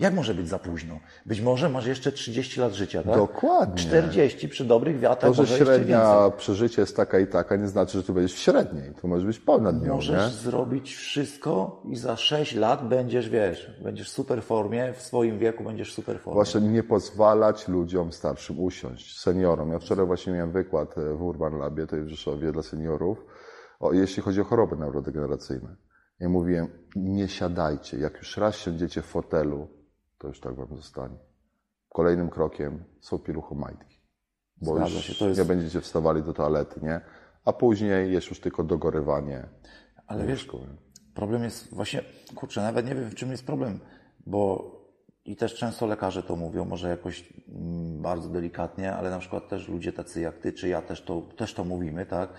Jak może być za późno? Być może masz jeszcze 30 lat życia, tak? Dokładnie. 40 przy dobrych wiatrach, To, że może średnia przeżycie jest taka i taka, nie znaczy, że tu będziesz w średniej. Tu możesz być ponad nią, Możesz nie? zrobić wszystko i za 6 lat będziesz, wiesz, będziesz w super formie, w swoim wieku będziesz w super formie. Właśnie nie pozwalać ludziom starszym usiąść, seniorom. Ja wczoraj właśnie miałem wykład e, w Urban Labie, to jest w Rzeszowie dla seniorów, o, jeśli chodzi o choroby neurodegeneracyjne. Ja mówiłem, nie siadajcie. Jak już raz siądziecie w fotelu, to już tak wam zostanie. Kolejnym krokiem są pieluchomajtki. Bo Zgadza już się, jest- nie będziecie wstawali do toalety, nie? A później jest już tylko dogorywanie. Ale wiesz, problem jest właśnie, kurczę, nawet nie wiem, w czym jest problem, bo i też często lekarze to mówią, może jakoś mm, bardzo delikatnie, ale na przykład też ludzie tacy jak ty, czy ja też to, też to mówimy, tak?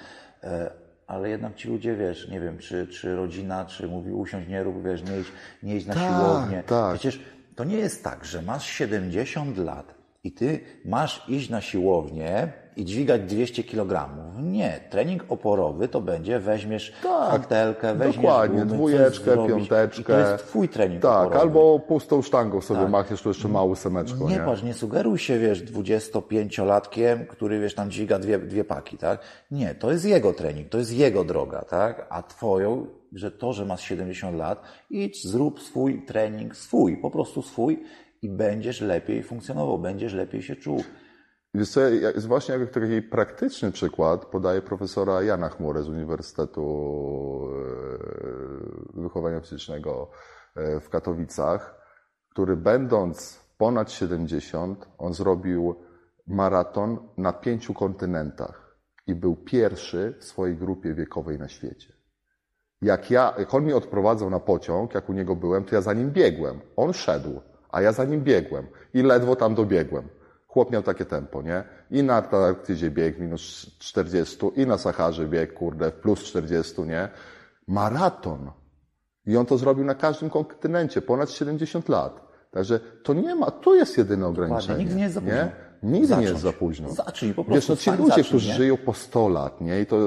E, Ale jednak ci ludzie, wiesz, nie wiem, czy, czy rodzina, czy mówi usiądź, nie rób, wiesz, nie idź, nie idź na Tak, siłownię. tak. Przecież to nie jest tak, że masz 70 lat i ty masz iść na siłownię i dźwigać 200 kg. Nie, trening oporowy to będzie, weźmiesz Tak, weźmiesz Dokładnie, gumy, dwójeczkę, piąteczkę. To jest twój trening Tak, oporowy. albo pustą sztangą sobie Tak. machniesz, tu jeszcze mały semeczko, Nie nie? patrz, nie sugeruj się, wiesz, 25-latkiem, który, wiesz, tam dźwiga dwie, dwie paki, tak? Nie, to jest jego trening, to jest jego droga, tak? A twoją, że to, że masz 70 lat, idź, zrób swój trening, swój, po prostu swój i będziesz lepiej funkcjonował, będziesz lepiej się czuł. Wiesz jest właśnie jak taki praktyczny przykład podaje profesora Jana Chmurę z Uniwersytetu e, Wychowania Fizycznego e, w Katowicach, który będąc ponad 70, on zrobił maraton na pięciu kontynentach i był pierwszy w swojej grupie wiekowej na świecie. Jak ja, jak on mnie odprowadzał na pociąg, jak u niego byłem, to ja za nim biegłem. On szedł, a ja za nim biegłem i ledwo tam dobiegłem. Chłop miał takie tempo, nie? I na Antarktydzie bieg minus 40, i na Saharze bieg, kurde, plus 40, nie? Maraton. I on to zrobił na każdym kontynencie, ponad 70 lat. Także to nie ma, tu jest jedyne ograniczenie. Nigdy nie jest za późno. Nie? Nigdy Zacząć. nie jest za późno. Zacznij po prostu. Wiesz, no ci ludzie, którzy nie? żyją po 100 lat, nie? I to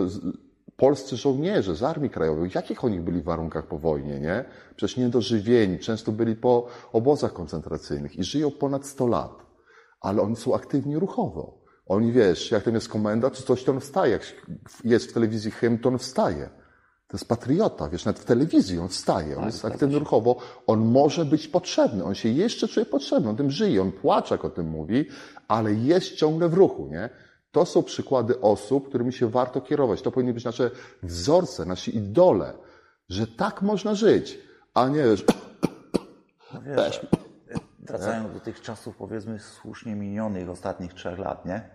polscy żołnierze z Armii Krajowej, jakich oni byli w warunkach po wojnie, nie? Przecież niedożywieni, często byli po obozach koncentracyjnych i żyją ponad 100 lat. Ale oni są aktywni ruchowo. Oni, wiesz, jak tam jest komenda, czy coś, to on wstaje. Jak jest w telewizji hymn, to on wstaje. To jest patriota, wiesz, nawet w telewizji on wstaje, on jest aktywny ruchowo, on może być potrzebny, on się jeszcze czuje potrzebny, on tym żyje, on płacze, jak o tym mówi, ale jest ciągle w ruchu, nie? To są przykłady osób, którymi się warto kierować. To powinny być nasze wzorce, nasi idole, że tak można żyć, a nie, wiesz, Wiesz, wracając do tych czasów, powiedzmy, słusznie minionych ostatnich trzech lat, nie?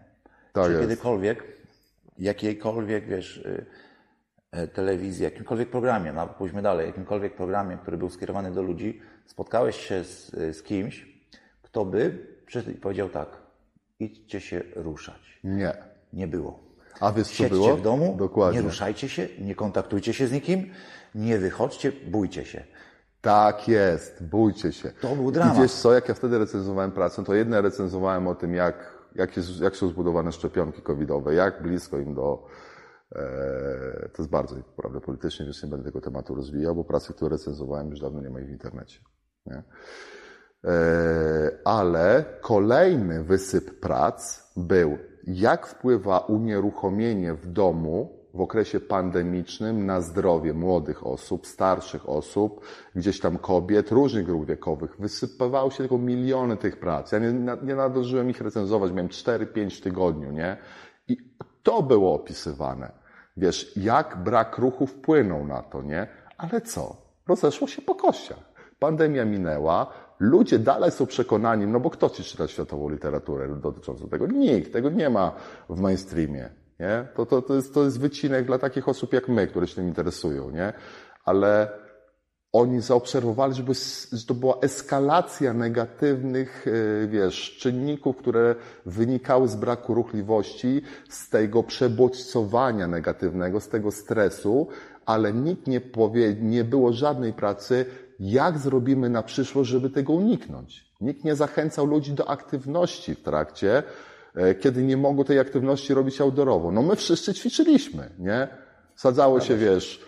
Tak Czy jest. kiedykolwiek, jakiejkolwiek, wiesz, y, e, telewizji, jakimkolwiek programie, no, pójdźmy dalej, jakimkolwiek programie, który był skierowany do ludzi, spotkałeś się z, y, z kimś, kto by powiedział tak, idźcie się ruszać. nie. Nie było. A wiesz, co było? w domu, Dokładnie. nie ruszajcie się, nie kontaktujcie się z nikim, nie wychodźcie, bójcie się. Tak jest, bójcie się. To był dramat. I wiesz co, jak ja wtedy recenzowałem pracę, to jedne recenzowałem o tym, jak, jak, jest, jak są zbudowane szczepionki covidowe, jak blisko im do... E, to jest bardzo prawda, politycznie, więc nie będę tego tematu rozwijał, bo prace, które recenzowałem, już dawno nie ma ich w internecie. Nie? E, ale kolejny wysyp prac był, jak wpływa unieruchomienie w domu w okresie pandemicznym na zdrowie młodych osób, starszych osób, gdzieś tam kobiet, różnych grup wiekowych. Wysypywały się tylko miliony tych prac. Ja nie, nie nadążyłem ich recenzować, miałem 4-5 w tygodniu, nie? I to było opisywane. Wiesz, jak brak ruchu wpłynął na to, nie? Ale co? Rozeszło się po kościach. Pandemia minęła, ludzie dalej są przekonani, no bo kto ci czyta światową literaturę dotyczącą tego? Nikt, tego nie ma w mainstreamie, nie? To, to, to, jest, to jest wycinek dla takich osób jak my, które się tym interesują, nie? Ale oni zaobserwowali, żeby, że to była eskalacja negatywnych, e, wiesz, czynników, które wynikały z braku ruchliwości, z tego przebodźcowania negatywnego, z tego stresu, ale nikt nie powie, nie było żadnej pracy, jak zrobimy na przyszłość, żeby tego uniknąć. Nikt nie zachęcał ludzi do aktywności w trakcie, e, kiedy nie mogło tej aktywności robić outdoorowo. No my wszyscy ćwiczyliśmy, nie? Sadzało się, wiesz,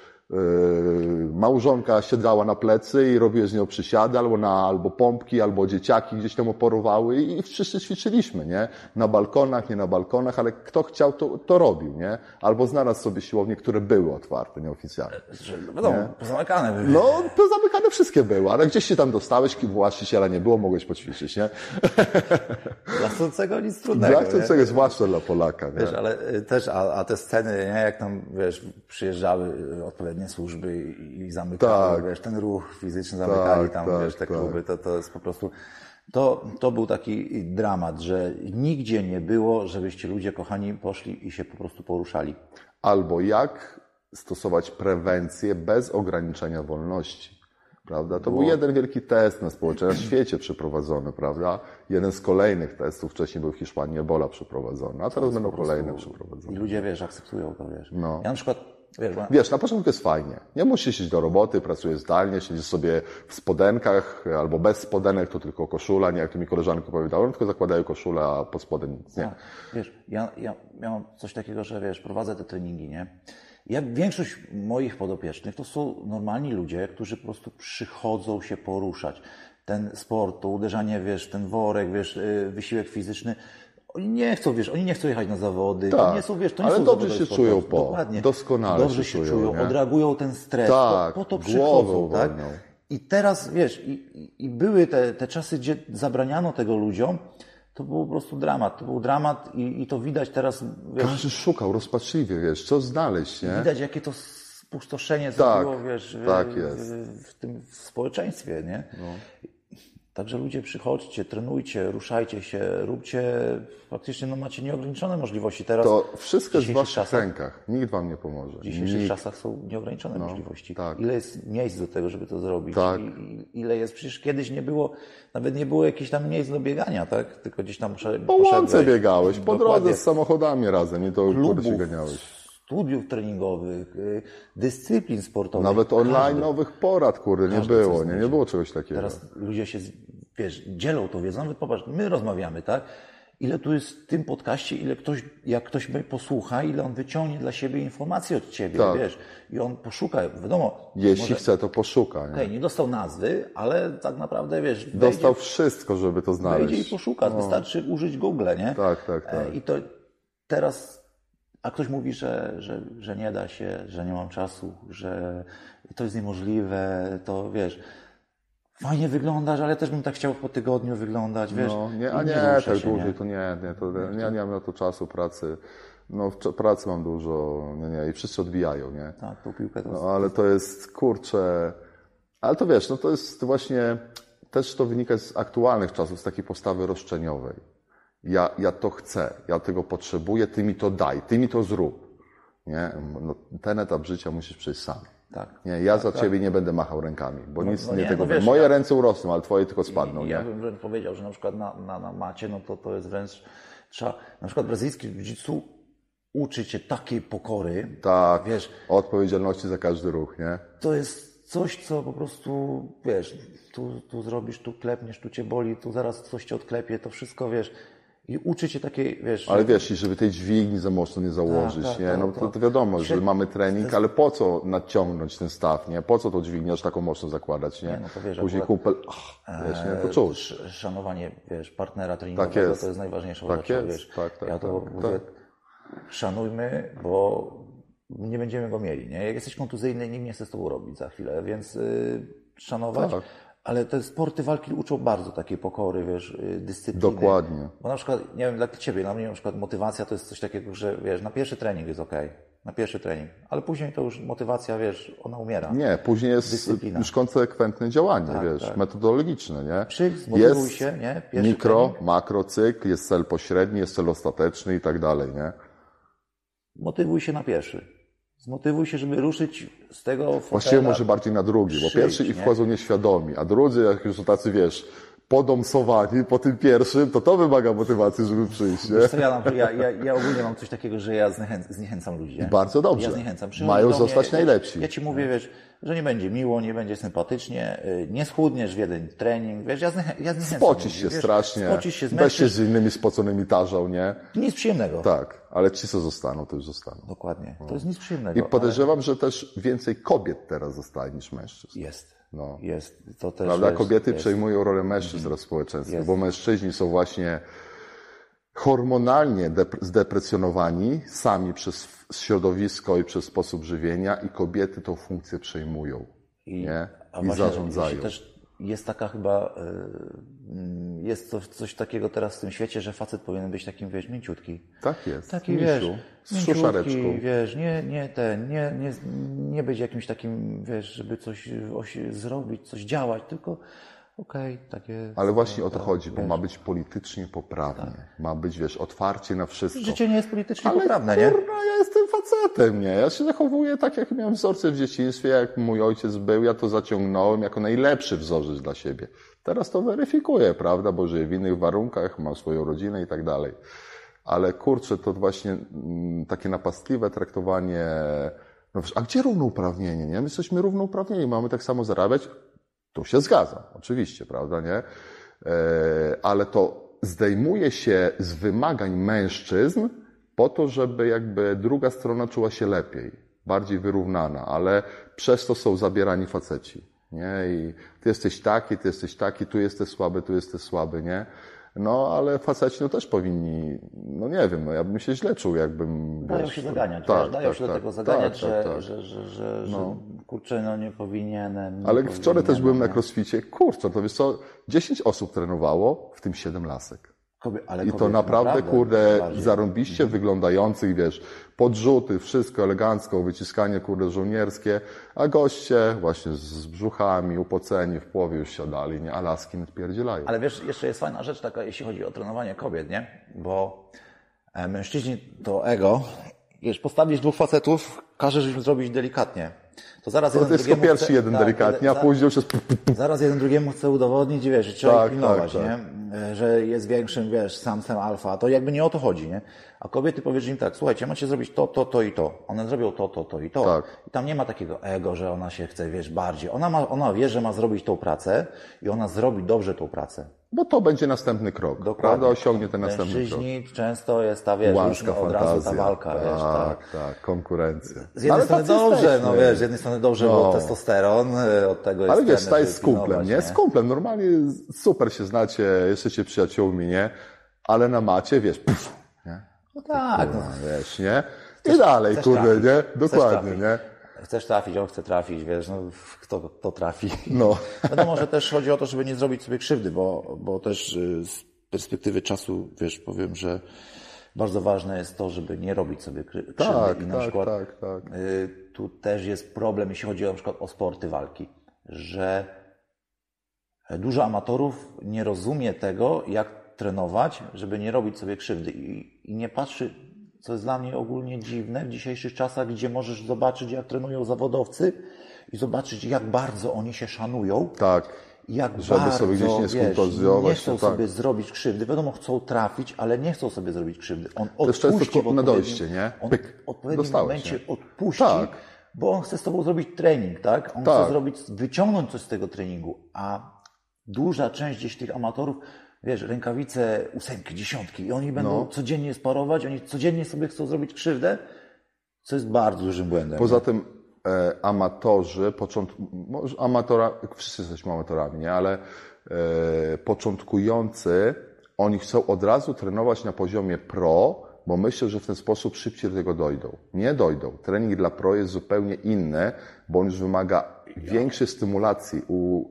małżonka siadała na plecy i robiła z nią przysiady, albo na, albo pompki, albo dzieciaki gdzieś tam oporowały i wszyscy ćwiczyliśmy, nie? Na balkonach, nie na balkonach, ale kto chciał, to, to robił, nie? Albo znalazł sobie siłownie, które były otwarte, nieoficjalnie. Że, wiadomo, pozamykane były. No, to zamykane wszystkie były, ale gdzieś się tam dostałeś, właściciela nie było, mogłeś poćwiczyć, nie? Dla chcącego nic trudnego. Dla chcącego, zwłaszcza dla Polaka, nie? Wiesz, ale y, też, a, a te sceny, nie, jak tam, wiesz, przyjeżdżały y, odpowiednie służby i, i zamykały, Tak. wiesz, ten ruch fizyczny zamykali Tak, tam, tak, wiesz, te tak. kluby, to, to jest po prostu, to, to był taki dramat, że nigdzie nie było, żebyście ludzie kochani poszli i się po prostu poruszali. albo jak stosować prewencję bez ograniczenia wolności. Prawda? To był jeden wielki test na społeczeństwie, na świecie przeprowadzony, prawda? Jeden z kolejnych testów, wcześniej był w Hiszpanii Ebola przeprowadzony, a teraz będą kolejne I przeprowadzone. ludzie, wiesz, akceptują to, wiesz. No. Ja na przykład, wiesz, Wiesz, na początku jest fajnie. Nie musisz iść do roboty, pracujesz zdalnie, siedzisz sobie w spodenkach albo bez spodenek, to tylko koszula, nie jak to mi koleżanki powiedziały, tylko zakładają koszulę, a pod spodem nic, nie? Tak, wiesz, ja, ja miałem coś takiego, że wiesz, prowadzę te treningi, nie? Jak większość moich podopiecznych to są normalni ludzie, którzy po prostu przychodzą się poruszać. Ten sport, to uderzanie, wiesz, ten worek, wiesz, y, wysiłek fizyczny. Oni nie chcą, wiesz, oni nie chcą jechać na zawody. Tak, nie są, wiesz, to nie ale są dobrze się czują po. Dokładnie. Doskonale Dobrze się czują, nie? odreagują ten stres. Tak, po, po to przychodzą, tak? I teraz, wiesz, i, i- były te, te czasy, gdzie zabraniano tego ludziom, To był po prostu dramat. To był dramat i, i to widać teraz, wiesz, Każdy szukał rozpaczliwie, wiesz, co znaleźć, nie? widać jakie to spustoszenie Tak, zrobiło, wiesz, w, tak jest. w, w tym społeczeństwie, nie? Także ludzie przychodźcie, trenujcie, ruszajcie się, róbcie, faktycznie no macie nieograniczone możliwości teraz. To wszystko jest w waszych czasach- rękach. Nikt wam nie pomoże. W dzisiejszych Nikt. czasach są nieograniczone możliwości. tak. Ile jest miejsc do tego, żeby to zrobić? Tak. I, i, ile jest, przecież kiedyś nie było, nawet nie było jakichś tam miejsc do biegania, tak? Tylko gdzieś tam muszę, Po łące biegałeś, po drodze z samochodami razem, nie to kurde się ganiałeś. Studiów treningowych, y, dyscyplin sportowych. Nawet online nowych porad, kurde, nie Każdy było, nie, nie było czegoś takiego. Teraz ludzie się, wiesz, dzielą tą wiedzą. Nawet popatrz, my rozmawiamy, tak? Ile tu jest w tym podcaście, ile ktoś, jak ktoś mnie posłucha, ile on wyciągnie dla siebie informacji od ciebie, Tak. wiesz? I on poszuka, wiadomo, Jeśli może, chce, to poszuka. Nie? okej, nie dostał nazwy, ale tak naprawdę, wiesz, wejdzie, Dostał wszystko, żeby to wejdzie i znaleźć. poszuka. Wystarczy użyć Google, nie? Tak, tak, E, tak. I to teraz, a ktoś mówi, że, że, że nie da się, że nie mam czasu, że to jest niemożliwe, to wiesz, fajnie wyglądasz, ale też bym tak chciał po tygodniu wyglądać, wiesz. No, nie, a nie, rusza tak dłużej nie? to nie, nie, to nie, nie mam na to czasu pracy. No, pracy mam dużo, nie, nie, i wszyscy odbijają, nie? Tak, tą piłkę to No, ale to jest, kurczę, ale to wiesz, no to jest właśnie, też to wynika z aktualnych czasów, z takiej postawy roszczeniowej. Ja, ja to chcę, ja tego potrzebuję, ty mi to daj, ty mi to zrób. Nie? No, ten etap życia musisz przejść sam. tak. Nie, ja za ciebie nie będę machał rękami, bo nic no nie nie, tego no wiesz, Moje ja- ręce urosną, ale twoje tylko spadną, Ja nie? bym wręcz powiedział, że na przykład na, na, na macie, no to to jest wręcz, trzeba, na przykład brazylijski jiu-jitsu uczy cię takiej pokory, Tak, wiesz, odpowiedzialności za każdy ruch, nie? to jest coś, co po prostu, wiesz, tu, tu zrobisz, tu klepniesz, tu cię boli, tu zaraz coś cię odklepie, to wszystko, wiesz, i uczy cię takiej, wiesz, Ale wiesz, i żeby tej dźwigni za mocno nie założyć, tak, nie? tak, No tak. to, to wiadomo, że Się- mamy trening, ale po co nadciągnąć ten staw, nie? Po co tą dźwignię aż taką mocno zakładać, nie? no to wiesz, Później akurat- kumpel, ach, wiesz, nie? To cóż. sz- szanowanie, wiesz, partnera treningowego Tak jest. to jest najważniejsza Tak rzecz, jest. wiesz. Tak, tak, ja to tak, mówię, tak. szanujmy, bo nie będziemy go mieli, nie? Jak jesteś kontuzyjny, nikt nie chce z tobą robić za chwilę, więc y, szanować. Tak. Ale te sporty walki uczą bardzo takiej pokory, wiesz, y, dyscypliny. Dokładnie. Bo na przykład, nie wiem, dla ciebie, dla mnie na przykład motywacja to jest coś takiego, że wiesz, na pierwszy trening jest ok, na pierwszy trening, ale później to już motywacja, wiesz, ona umiera. Nie, później jest Dyscyplina. już konsekwentne działanie, Tak, wiesz, tak. metodologiczne, nie? Przyjdź, zmotywuj jest się, nie? Pierwszy mikro, trening. makro cykl, jest cel pośredni, jest cel ostateczny i tak dalej, nie? Motywuj się na pierwszy. Zmotywuj się, żeby ruszyć z tego fotela. Właściwie może bardziej na drugi, bo Przyjdź, pierwszy i nie? wchodzą nieświadomi, a drudzy, jak już są tacy, wiesz, podomsowani po tym pierwszym, to to wymaga motywacji, żeby przyjść, nie? Co ja, ja, ja, ja ogólnie mam coś takiego, że ja zniechę, zniechęcam ludzi. Nie? Bardzo dobrze. Ja zniechęcam. Przychodzi Mają mnie, zostać najlepsi. Ja ci mówię, wiesz, że nie będzie miło, nie będzie sympatycznie, y, nie schudniesz w jeden trening, wiesz, ja, zniechę, ja zniechęcam Spocisz się wiesz, strasznie, Spocisz się, weź się zmęczysz, z innymi spoconymi tarzą, nie? nic przyjemnego. Tak, ale ci, co zostaną, to już zostaną. Dokładnie. To jest nic przyjemnego. I podejrzewam, że też więcej kobiet teraz zostaje niż mężczyzn. ale Jest. No. Jest. To też Prawda? jest, Kobiety jest. przejmują rolę mężczyzn teraz w społeczeństwie, Jest. bo mężczyźni są właśnie hormonalnie dep- zdeprecjonowani sami przez środowisko i przez sposób żywienia i kobiety tą funkcję przejmują. I, nie? I właśnie zarządzają. Też jest taka chyba, y, jest coś, coś takiego teraz w tym świecie, że facet powinien być takim, wiesz, mięciutki. Tak jest. Taki, wiesz, z mięciutki, wiesz, nie, nie ten, nie, nie, nie być jakimś takim, wiesz, żeby coś osi- zrobić, coś działać, tylko okej, takie... Ale właśnie o to tak, chodzi, bo wiesz. ma być politycznie poprawnie. Ma być, wiesz, otwarcie na wszystko. Życie nie jest politycznie Ale poprawne, nie? kurwa, ja jestem facetem, nie? Ja się zachowuję tak, jak miałem wzorce w dzieciństwie, jak mój ojciec był, ja to zaciągnąłem jako najlepszy wzorzec dla siebie. Teraz to weryfikuję, prawda, bo żyję w innych warunkach, mam swoją rodzinę i tak dalej. Ale kurczę, to właśnie mm, takie napastliwe traktowanie, no, a gdzie równouprawnienie, nie? My jesteśmy równouprawnieni, mamy tak samo zarabiać, tu się zgadzam, oczywiście, prawda, nie? E, ale to zdejmuje się z wymagań mężczyzn po to, żeby jakby druga strona czuła się lepiej, bardziej wyrównana, ale przez to są zabierani faceci, nie? I ty jesteś taki, ty jesteś taki, tu jesteś słaby, tu jesteś słaby, nie? No, ale faceci no też powinni, no nie wiem, no ja bym się źle czuł, jakbym... Dają wiesz, się zaganiać, tak, wiesz, dają tak, się do tak, tego zaganiać, tak, że, tak, tak. że, że, że, że kurczę, no nie powinienem. Nie Ale wczoraj też byłem na powinienem, crossficie. Kurczę, to wiesz co, 10 osób trenowało, w tym 7 lasek. Kobie, ale I to kobiety naprawdę, kurde, bardziej. zarąbiście wyglądających, wiesz, podrzuty, wszystko elegancko, wyciskanie, kurde, żołnierskie, a goście właśnie z brzuchami, upoceni w połowie już siadali, nie, Alaski nadpierdzielają. Ale wiesz, jeszcze jest fajna rzecz taka, jeśli chodzi o trenowanie kobiet, nie? Bo e, mężczyźni to ego, wiesz, postawisz dwóch facetów, każesz im zrobić delikatnie. To zaraz To jeden jest drugiemu pierwszy chce- jeden tak, delikatnie, a później już jest... Zaraz jeden drugiemu chce udowodnić, wiesz, że trzeba Tak, ich pilnować, tak, nie? E, Że jest większym, wiesz, samcem alfa. To jakby nie o to chodzi, nie? A kobiety powiesz im tak, słuchajcie, macie zrobić to, to, to i to. One zrobią to, to, to i to. Tak. I tam nie ma takiego ego, że ona się chce, wiesz, bardziej. Ona, ma, ona wie, że ma zrobić tą pracę i ona zrobi dobrze tą pracę. Bo to będzie następny krok, prawda? Osiągnie ten następny krok. Mężczyźni często jest ta, wiesz, Łaska, już od razu ta walka, wiesz, tak. tak, tak, konkurencja. Z jednej Ale strony dobrze, jesteśmy. no wiesz, z jednej strony dobrze, No. bo testosteron, y, od tego jest Ale wiesz, stajesz z kumplem, nie? Z kumplem, normalnie super się znacie, jesteście przyjaciółmi, nie? Ale na macie, wiesz, puf, nie? No tak, no. No, wiesz, nie? I dalej, kurde, nie? Dokładnie, nie? Chcesz trafić, on chce trafić, wiesz, no kto to trafi. No. Wiadomo, że też chodzi o to, żeby nie zrobić sobie krzywdy, bo, bo też y, z perspektywy czasu, wiesz, powiem, że bardzo ważne jest to, żeby nie robić sobie krzywdy. Tak, I na tak, przykład tak, tak. y, tu też jest problem, jeśli chodzi na przykład o sporty walki, że dużo amatorów nie rozumie tego, jak trenować, żeby nie robić sobie krzywdy i, i nie patrzy, co jest dla mnie ogólnie dziwne w dzisiejszych czasach, gdzie możesz zobaczyć, jak trenują zawodowcy i zobaczyć, jak bardzo oni się szanują. Tak. Jak Żeby bardzo, sobie gdzieś nie skontuzjować, nie chcą tak. sobie zrobić krzywdy. Wiadomo, chcą trafić, ale nie chcą sobie zrobić krzywdy. On często odpuści w na odpowiednim- dojście, nie? On Pyk, w odpowiednim dostałeś, momencie nie? odpuści, Tak. bo on chce z tobą zrobić trening, tak? On Tak. chce zrobić, wyciągnąć coś z tego treningu, a duża część gdzieś tych amatorów, wiesz, rękawice ósemki, dziesiątki i oni będą No. codziennie sparować, oni codziennie sobie chcą zrobić krzywdę, co jest bardzo dużym błędem. Poza tym e, amatorzy, począt... amatora, wszyscy jesteśmy amatorami, nie? Ale e, początkujący, oni chcą od razu trenować na poziomie pro, bo myślę, że w ten sposób szybciej do tego dojdą. Nie dojdą. Trening dla pro jest zupełnie inny, bo on już wymaga większej stymulacji. U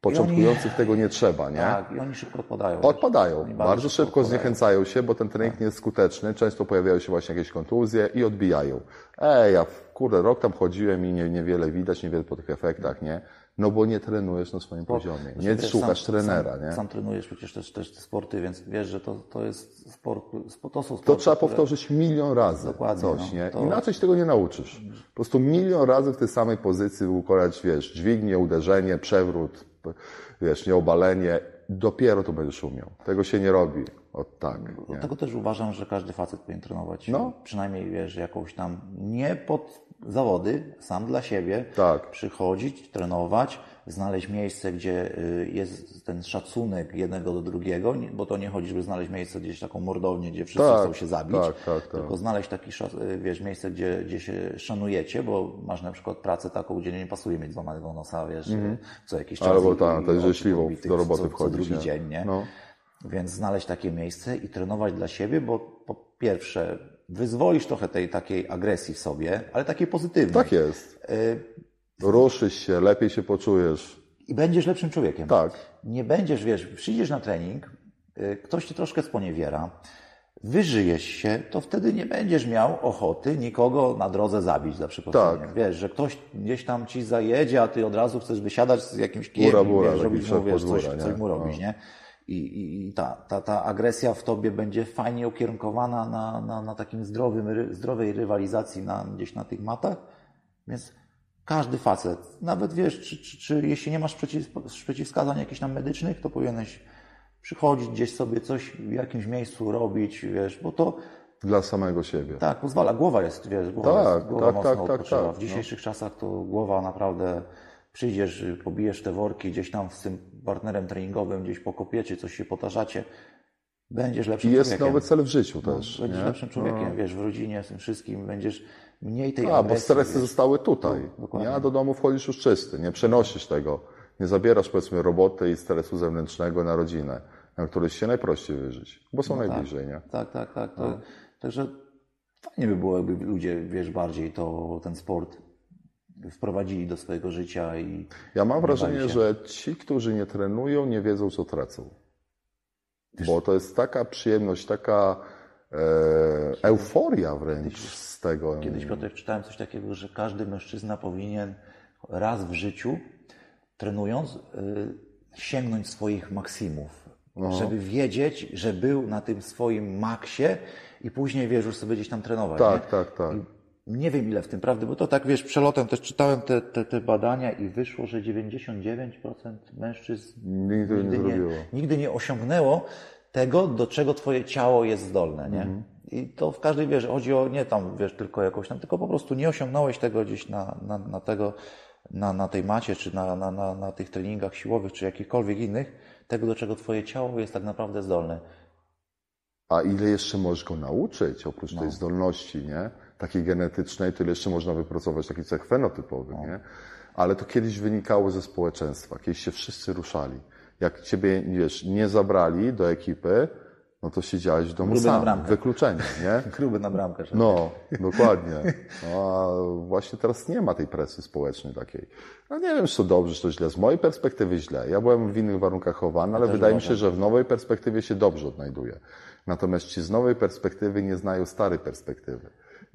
początkujących tego nie trzeba, nie? Tak, i oni szybko odpadają. Odpadają. Oni Bardzo, szybko odpadają. zniechęcają się, bo ten trening nie jest skuteczny. Często pojawiają się właśnie jakieś kontuzje i odbijają. Ej, ja kurde, rok tam chodziłem i nie, niewiele widać, niewiele po tych efektach, nie? No bo nie trenujesz na swoim poziomie. Nie Wiesz, szukasz sam- trenera, sam, nie? Sam trenujesz przecież też, też te sporty, więc wiesz, że to, to jest sport, spo- to są sporty, To trzeba które- powtórzyć milion razy Dokładnie, coś, no. nie? To- Inaczej się tego nie nauczysz. Po prostu milion razy w tej samej pozycji ukonać, wiesz, dźwignię, uderzenie, przewrót, wiesz, nieobalenie. Dopiero to będziesz umiał. Tego się nie robi od tak? Dlatego też uważam, że każdy facet powinien trenować. No. Przynajmniej wiesz, jakąś tam nie pod zawody, sam dla siebie. Tak. Przychodzić, trenować, znaleźć miejsce, gdzie y, jest ten szacunek jednego do drugiego, bo to nie chodzi, żeby znaleźć miejsce gdzieś taką mordownię, gdzie wszyscy Tak, chcą się zabić. tak, tak, tak. Tylko znaleźć taki, szac- y, wiesz, miejsce, gdzie, gdzie się szanujecie, bo masz na przykład pracę taką, gdzie nie pasuje mieć złamanego nosa, wiesz, co jakiś czas. Albo i- ta- i ta oczu życzliwą pobitych do roboty co, co wchodzić, drugi nie? dzień, nie? No. Więc znaleźć takie miejsce i trenować dla siebie, bo po pierwsze wyzwolisz trochę tej takiej agresji w sobie, ale takiej pozytywnej. Tak jest. Ruszysz się, lepiej się poczujesz. I będziesz lepszym człowiekiem. Tak. Nie będziesz, wiesz, przyjdziesz na trening, y, ktoś cię troszkę sponiewiera, wyżyjesz się, to wtedy nie będziesz miał ochoty nikogo na drodze zabić, dla przeproszenia. Tak. Wiesz, że ktoś gdzieś tam ci zajedzie, a ty od razu chcesz wysiadać z jakimś kijem Bura, bura, wiesz, robić mu, wiesz, coś, coś mu robić, No. nie? I, i, i ta, ta, ta agresja w tobie będzie fajnie ukierunkowana na, na, na takim zdrowym, ry, zdrowej rywalizacji na, gdzieś na tych matach, więc każdy facet, nawet wiesz, czy, czy, czy jeśli nie masz przeciw, przeciwwskazań jakichś tam medycznych, to powinieneś przychodzić gdzieś sobie coś w jakimś miejscu robić, wiesz, bo to Dla samego siebie. tak pozwala. Głowa jest, wiesz, głowa, Tak, jest, głowa tak, mocno tak, tak, odpoczywa. tak, W dzisiejszych czasach to głowa naprawdę przyjdziesz, pobijesz te worki, gdzieś tam z tym partnerem treningowym, gdzieś pokopiecie, coś się potarzacie, będziesz lepszym I jest człowiekiem. nowy cel w życiu też. Będziesz nie? lepszym człowiekiem, wiesz, w rodzinie, z tym wszystkim, będziesz mniej tej A, bo stresy wiesz. zostały tutaj. dokładnie. Nie? A do domu wchodzisz już czysty, nie przenosisz tego. Nie zabierasz powiedzmy roboty i stresu zewnętrznego na rodzinę, na której się najprościej wyżyć, bo są najbliżej, nie? Tak, tak, tak. To, No. Także fajnie by było, jakby ludzie, wiesz, bardziej to, ten sport wprowadzili do swojego życia i Ja mam nie wrażenie, się. że ci, którzy nie trenują, nie wiedzą, co tracą. Bo to jest taka przyjemność, taka e, euforia wręcz z tego. Kiedyś Piotrek czytałem coś takiego, że każdy mężczyzna powinien raz w życiu, trenując, y, sięgnąć swoich maksimów. Żeby wiedzieć, że był na tym swoim maksie i później, wiesz, już sobie gdzieś tam trenować. Tak, nie? tak, tak. Nie wiem ile w tym prawdy, bo to tak wiesz, przelotem też czytałem te, te, te badania i wyszło, że 99% mężczyzn Nigdy nie zrobiło. nigdy nie osiągnęło tego, do czego twoje ciało jest zdolne, nie? Mhm. I to w każdej wierze chodzi o nie tam, wiesz, tylko jakoś tam, tylko po prostu nie osiągnąłeś tego gdzieś na, na, na tego, na, na tej macie, czy na, na, na, na tych treningach siłowych, czy jakichkolwiek innych, tego, do czego twoje ciało jest tak naprawdę zdolne. A ile jeszcze możesz go nauczyć, oprócz No. tej zdolności, nie? Takiej genetycznej, tyle jeszcze można wypracować taki cech fenotypowy, No. nie? Ale to kiedyś wynikało ze społeczeństwa, kiedyś się wszyscy ruszali. Jak ciebie, wiesz, nie zabrali do ekipy, no to siedziałeś w domu Gruby na sam, bramkę. wykluczenie, nie? Gruby na bramkę. że- No, dokładnie. No, a właśnie teraz nie ma tej presji społecznej takiej. No nie wiem, czy to dobrze, czy to źle. Z mojej perspektywy źle. Ja byłem w innych warunkach chowany, ale wydaje mi się, że w nowej perspektywie się dobrze odnajduję. Natomiast ci z nowej perspektywy nie znają starej perspektywy.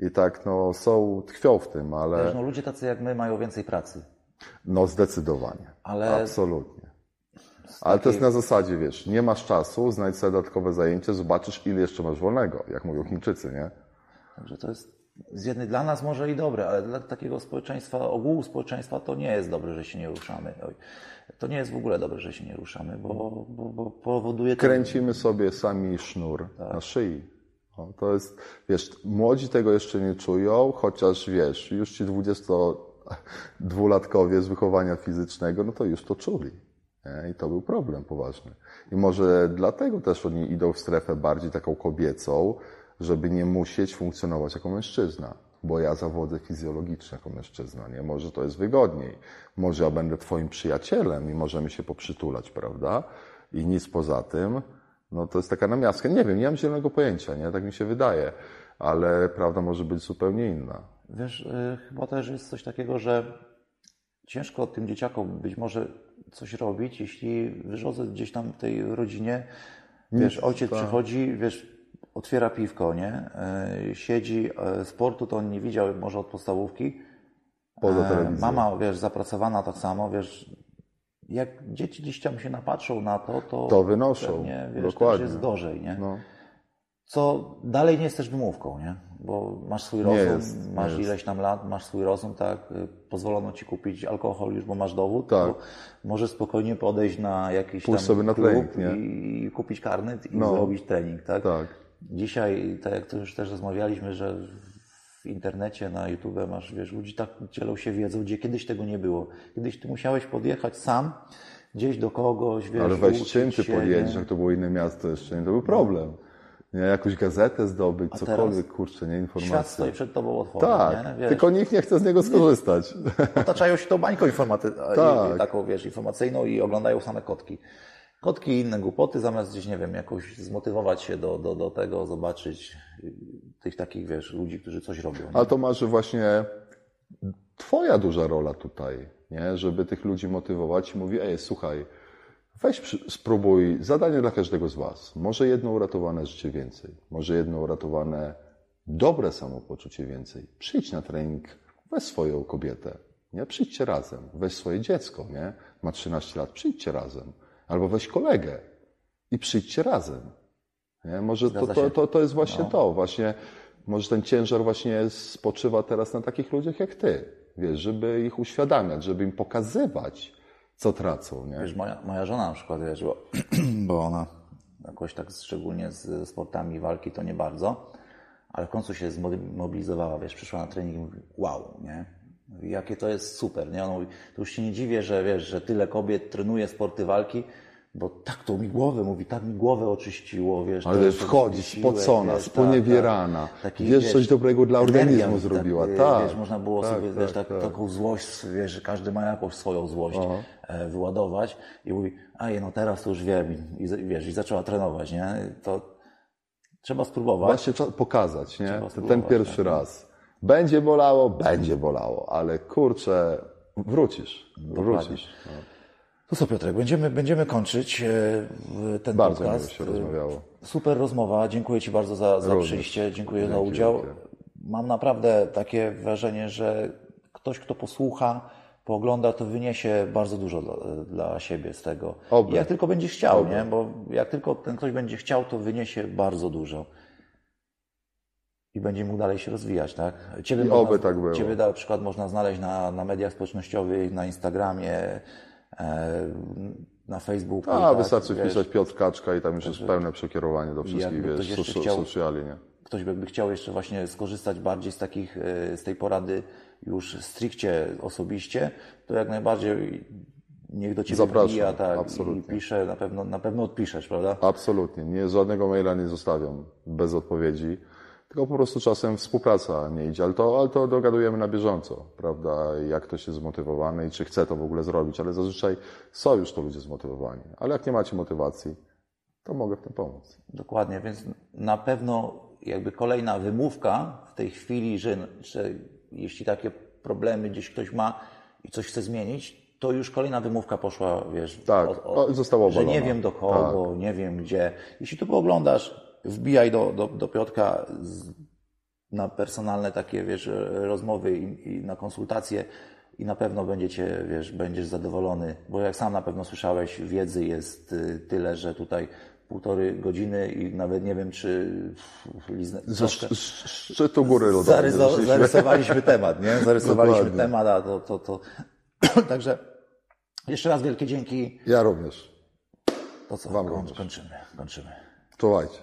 I tak, no, są, tkwią w tym, Wiesz, ale no, ludzie tacy jak my mają więcej pracy. no zdecydowanie. Ale- Absolutnie. Ale to jest na zasadzie, wiesz, nie masz czasu, znajdź sobie dodatkowe zajęcie, zobaczysz, ile jeszcze masz wolnego, jak mówią Chińczycy, nie? Także to jest z jednej dla nas może i dobre, ale dla takiego społeczeństwa, ogółu społeczeństwa to nie jest dobre, że się nie ruszamy. Oj, To nie jest w ogóle dobre, że się nie ruszamy, bo, bo, bo powoduje to... kręcimy sobie sami sznur na szyi. No, to jest, wiesz, młodzi tego jeszcze nie czują, chociaż wiesz, już ci 22-latkowie z wychowania fizycznego, no to już to czuli. Nie? I to był problem poważny. I może dlatego też oni idą w strefę bardziej taką kobiecą, żeby nie musieć funkcjonować jako mężczyzna. Bo ja zawodzę fizjologicznie jako mężczyzna, nie? Może to jest wygodniej. Może ja będę twoim przyjacielem i możemy się poprzytulać, prawda? I nic poza tym. No to jest taka namiastka. Nie wiem, nie mam zielonego pojęcia, nie? Tak mi się wydaje. Ale prawda może być zupełnie inna. Wiesz, y, chyba też jest coś takiego, że ciężko tym dzieciakom być może coś robić, jeśli wyrzodzę gdzieś tam w tej rodzinie, wiesz, ojciec przychodzi, wiesz, otwiera piwko, nie? Y, Siedzi, y, sportu to on nie widział może od podstawówki. Poza telewizją. Mama, wiesz, zapracowana tak samo, wiesz, jak dzieci gdzieś tam się napatrzą na to, to, To wynoszą. pewnie, wiesz, Dokładnie. jest gorzej, nie? No. Co dalej nie jest też wymówką, nie? Bo masz swój rozum, jest, masz ileś tam lat, masz swój rozum, tak? y, Pozwolono ci kupić alkohol już, bo masz dowód. Tak. Możesz spokojnie podejść na jakiś Pójść tam sobie na klub nie? i kupić karnet i No. zrobić trening, tak? Tak. Dzisiaj, tak jak to już też rozmawialiśmy, że w internecie, na YouTube masz, wiesz, ludzi tak dzielą się wiedzą, gdzie kiedyś tego nie było. Kiedyś ty musiałeś podjechać sam gdzieś do kogoś, wiesz, Ale weź czym ty podjedziesz, jak to było inne miasto jeszcze, nie? To był problem. Nie, jakąś gazetę zdobyć, cokolwiek, kurczę, nie, Świat informacje. stoi przed tobą otworem, Tak, nie? Wiesz, tylko nikt nie chce z niego skorzystać. otaczają się tą bańką informaty- Tak. taką, wiesz, informacyjną i oglądają same kotki. Kotki i inne głupoty, zamiast gdzieś, nie wiem, jakoś zmotywować się do, do, do tego, zobaczyć y, tych takich, wiesz, ludzi, którzy coś robią. Nie? Ale to masz właśnie twoja duża rola tutaj, nie? Żeby tych ludzi motywować i mówi, ej, słuchaj, weź spróbuj, zadanie dla każdego z was. Może jedno uratowane życie więcej, może jedno uratowane dobre samopoczucie więcej. Przyjdź na trening, weź swoją kobietę, nie? Przyjdźcie razem, weź swoje dziecko, nie? Ma 13 lat, przyjdźcie razem. Albo weź kolegę i przyjdźcie razem. Nie? Może to, to, to, to jest właśnie No. to, właśnie może ten ciężar właśnie spoczywa teraz na takich ludziach jak ty, wiesz, żeby ich uświadamiać, żeby im pokazywać, co tracą, nie? Wiesz, moja, moja żona na przykład, wiesz, bo, bo ona jakoś tak szczególnie z sportami walki to nie bardzo, ale w końcu się zmobilizowała, wiesz, przyszła na trening i mówi, wow, nie? Mówi, Jakie to jest super, nie? Ona mówi, to już się nie dziwię, że wiesz, że tyle kobiet trenuje sporty walki, bo tak to mi głowę, mówi, tak mi głowę oczyściło, wiesz. Ale wchodzi spocona, wiesz, sponiewierana, tak, tak. Taki, wiesz, coś dobrego dla organizmu tak, zrobiła, y, tak, Wiesz, można było tak, sobie, wiesz, tak, tak. taką złość, wiesz, że każdy ma jakąś swoją złość e, wyładować i mówi, a no teraz to już wiem i, wiesz, i zaczęła trenować, nie? To trzeba spróbować. Właśnie trzeba pokazać, nie? Trzeba Ten, pierwszy tak. raz. Będzie bolało, będzie bolało, ale kurczę, wrócisz, wrócisz. No. To co Piotrek, będziemy, będziemy kończyć e, ten Bardzo podcast. się rozmawiało. Super rozmowa, dziękuję Ci bardzo za, za Również. przyjście, dziękuję za Dzięki udział. wielkie. Mam naprawdę takie wrażenie, że ktoś, kto posłucha, poogląda, to wyniesie bardzo dużo dla, dla siebie z tego. Oby. Jak tylko będzie chciał, nie? Bo jak tylko ten ktoś będzie chciał, to wyniesie bardzo dużo. I będzie mógł dalej się rozwijać, tak? Ciebie I oby tak było. Ciebie na przykład można znaleźć na, na mediach społecznościowych, na Instagramie, e, na Facebooku. A, tak? wystarczy Wiesz, wpisać Piotr Kaczka i tam już jest pełne przekierowanie do wszystkich, wiesz, so, chciał- sociali, nie? ktoś by chciał jeszcze właśnie skorzystać bardziej z takich, e, z tej porady już stricte osobiście, to jak najbardziej niech do Ciebie Zapraszam, wbija, tak, i absolutnie. pisze, na pewno, na pewno odpiszesz, prawda? Absolutnie. Nie, żadnego maila nie zostawiam bez odpowiedzi. Tylko po prostu czasem współpraca nie idzie, ale to, ale to dogadujemy na bieżąco, prawda? Jak ktoś jest zmotywowany i czy chce to w ogóle zrobić, ale zazwyczaj są już to ludzie zmotywowani. Ale jak nie macie motywacji, to mogę w tym pomóc. Dokładnie, więc na pewno jakby kolejna wymówka w tej chwili, że, że jeśli takie problemy gdzieś ktoś ma i coś chce zmienić, to już kolejna wymówka poszła, wiesz, Tak, no, została że nie wiem do kogo, nie wiem gdzie. Jeśli to pooglądasz, wbijaj do, do, do Piotka z, na personalne takie, wiesz, rozmowy i, i na konsultacje i na pewno będziecie, wiesz, będziesz zadowolony, bo jak sam na pewno słyszałeś, wiedzy jest y, tyle, że tutaj półtorej godziny i nawet nie wiem, czy liznę, szczytu góry lodowej. Zaryzo, zeszliśmy. zarysowaliśmy temat, nie? Zarysowaliśmy Dokładnie. temat, a to, to, to... Także jeszcze raz wielkie dzięki. Ja również. To co? Wam również. kończymy, kończymy. Cześć.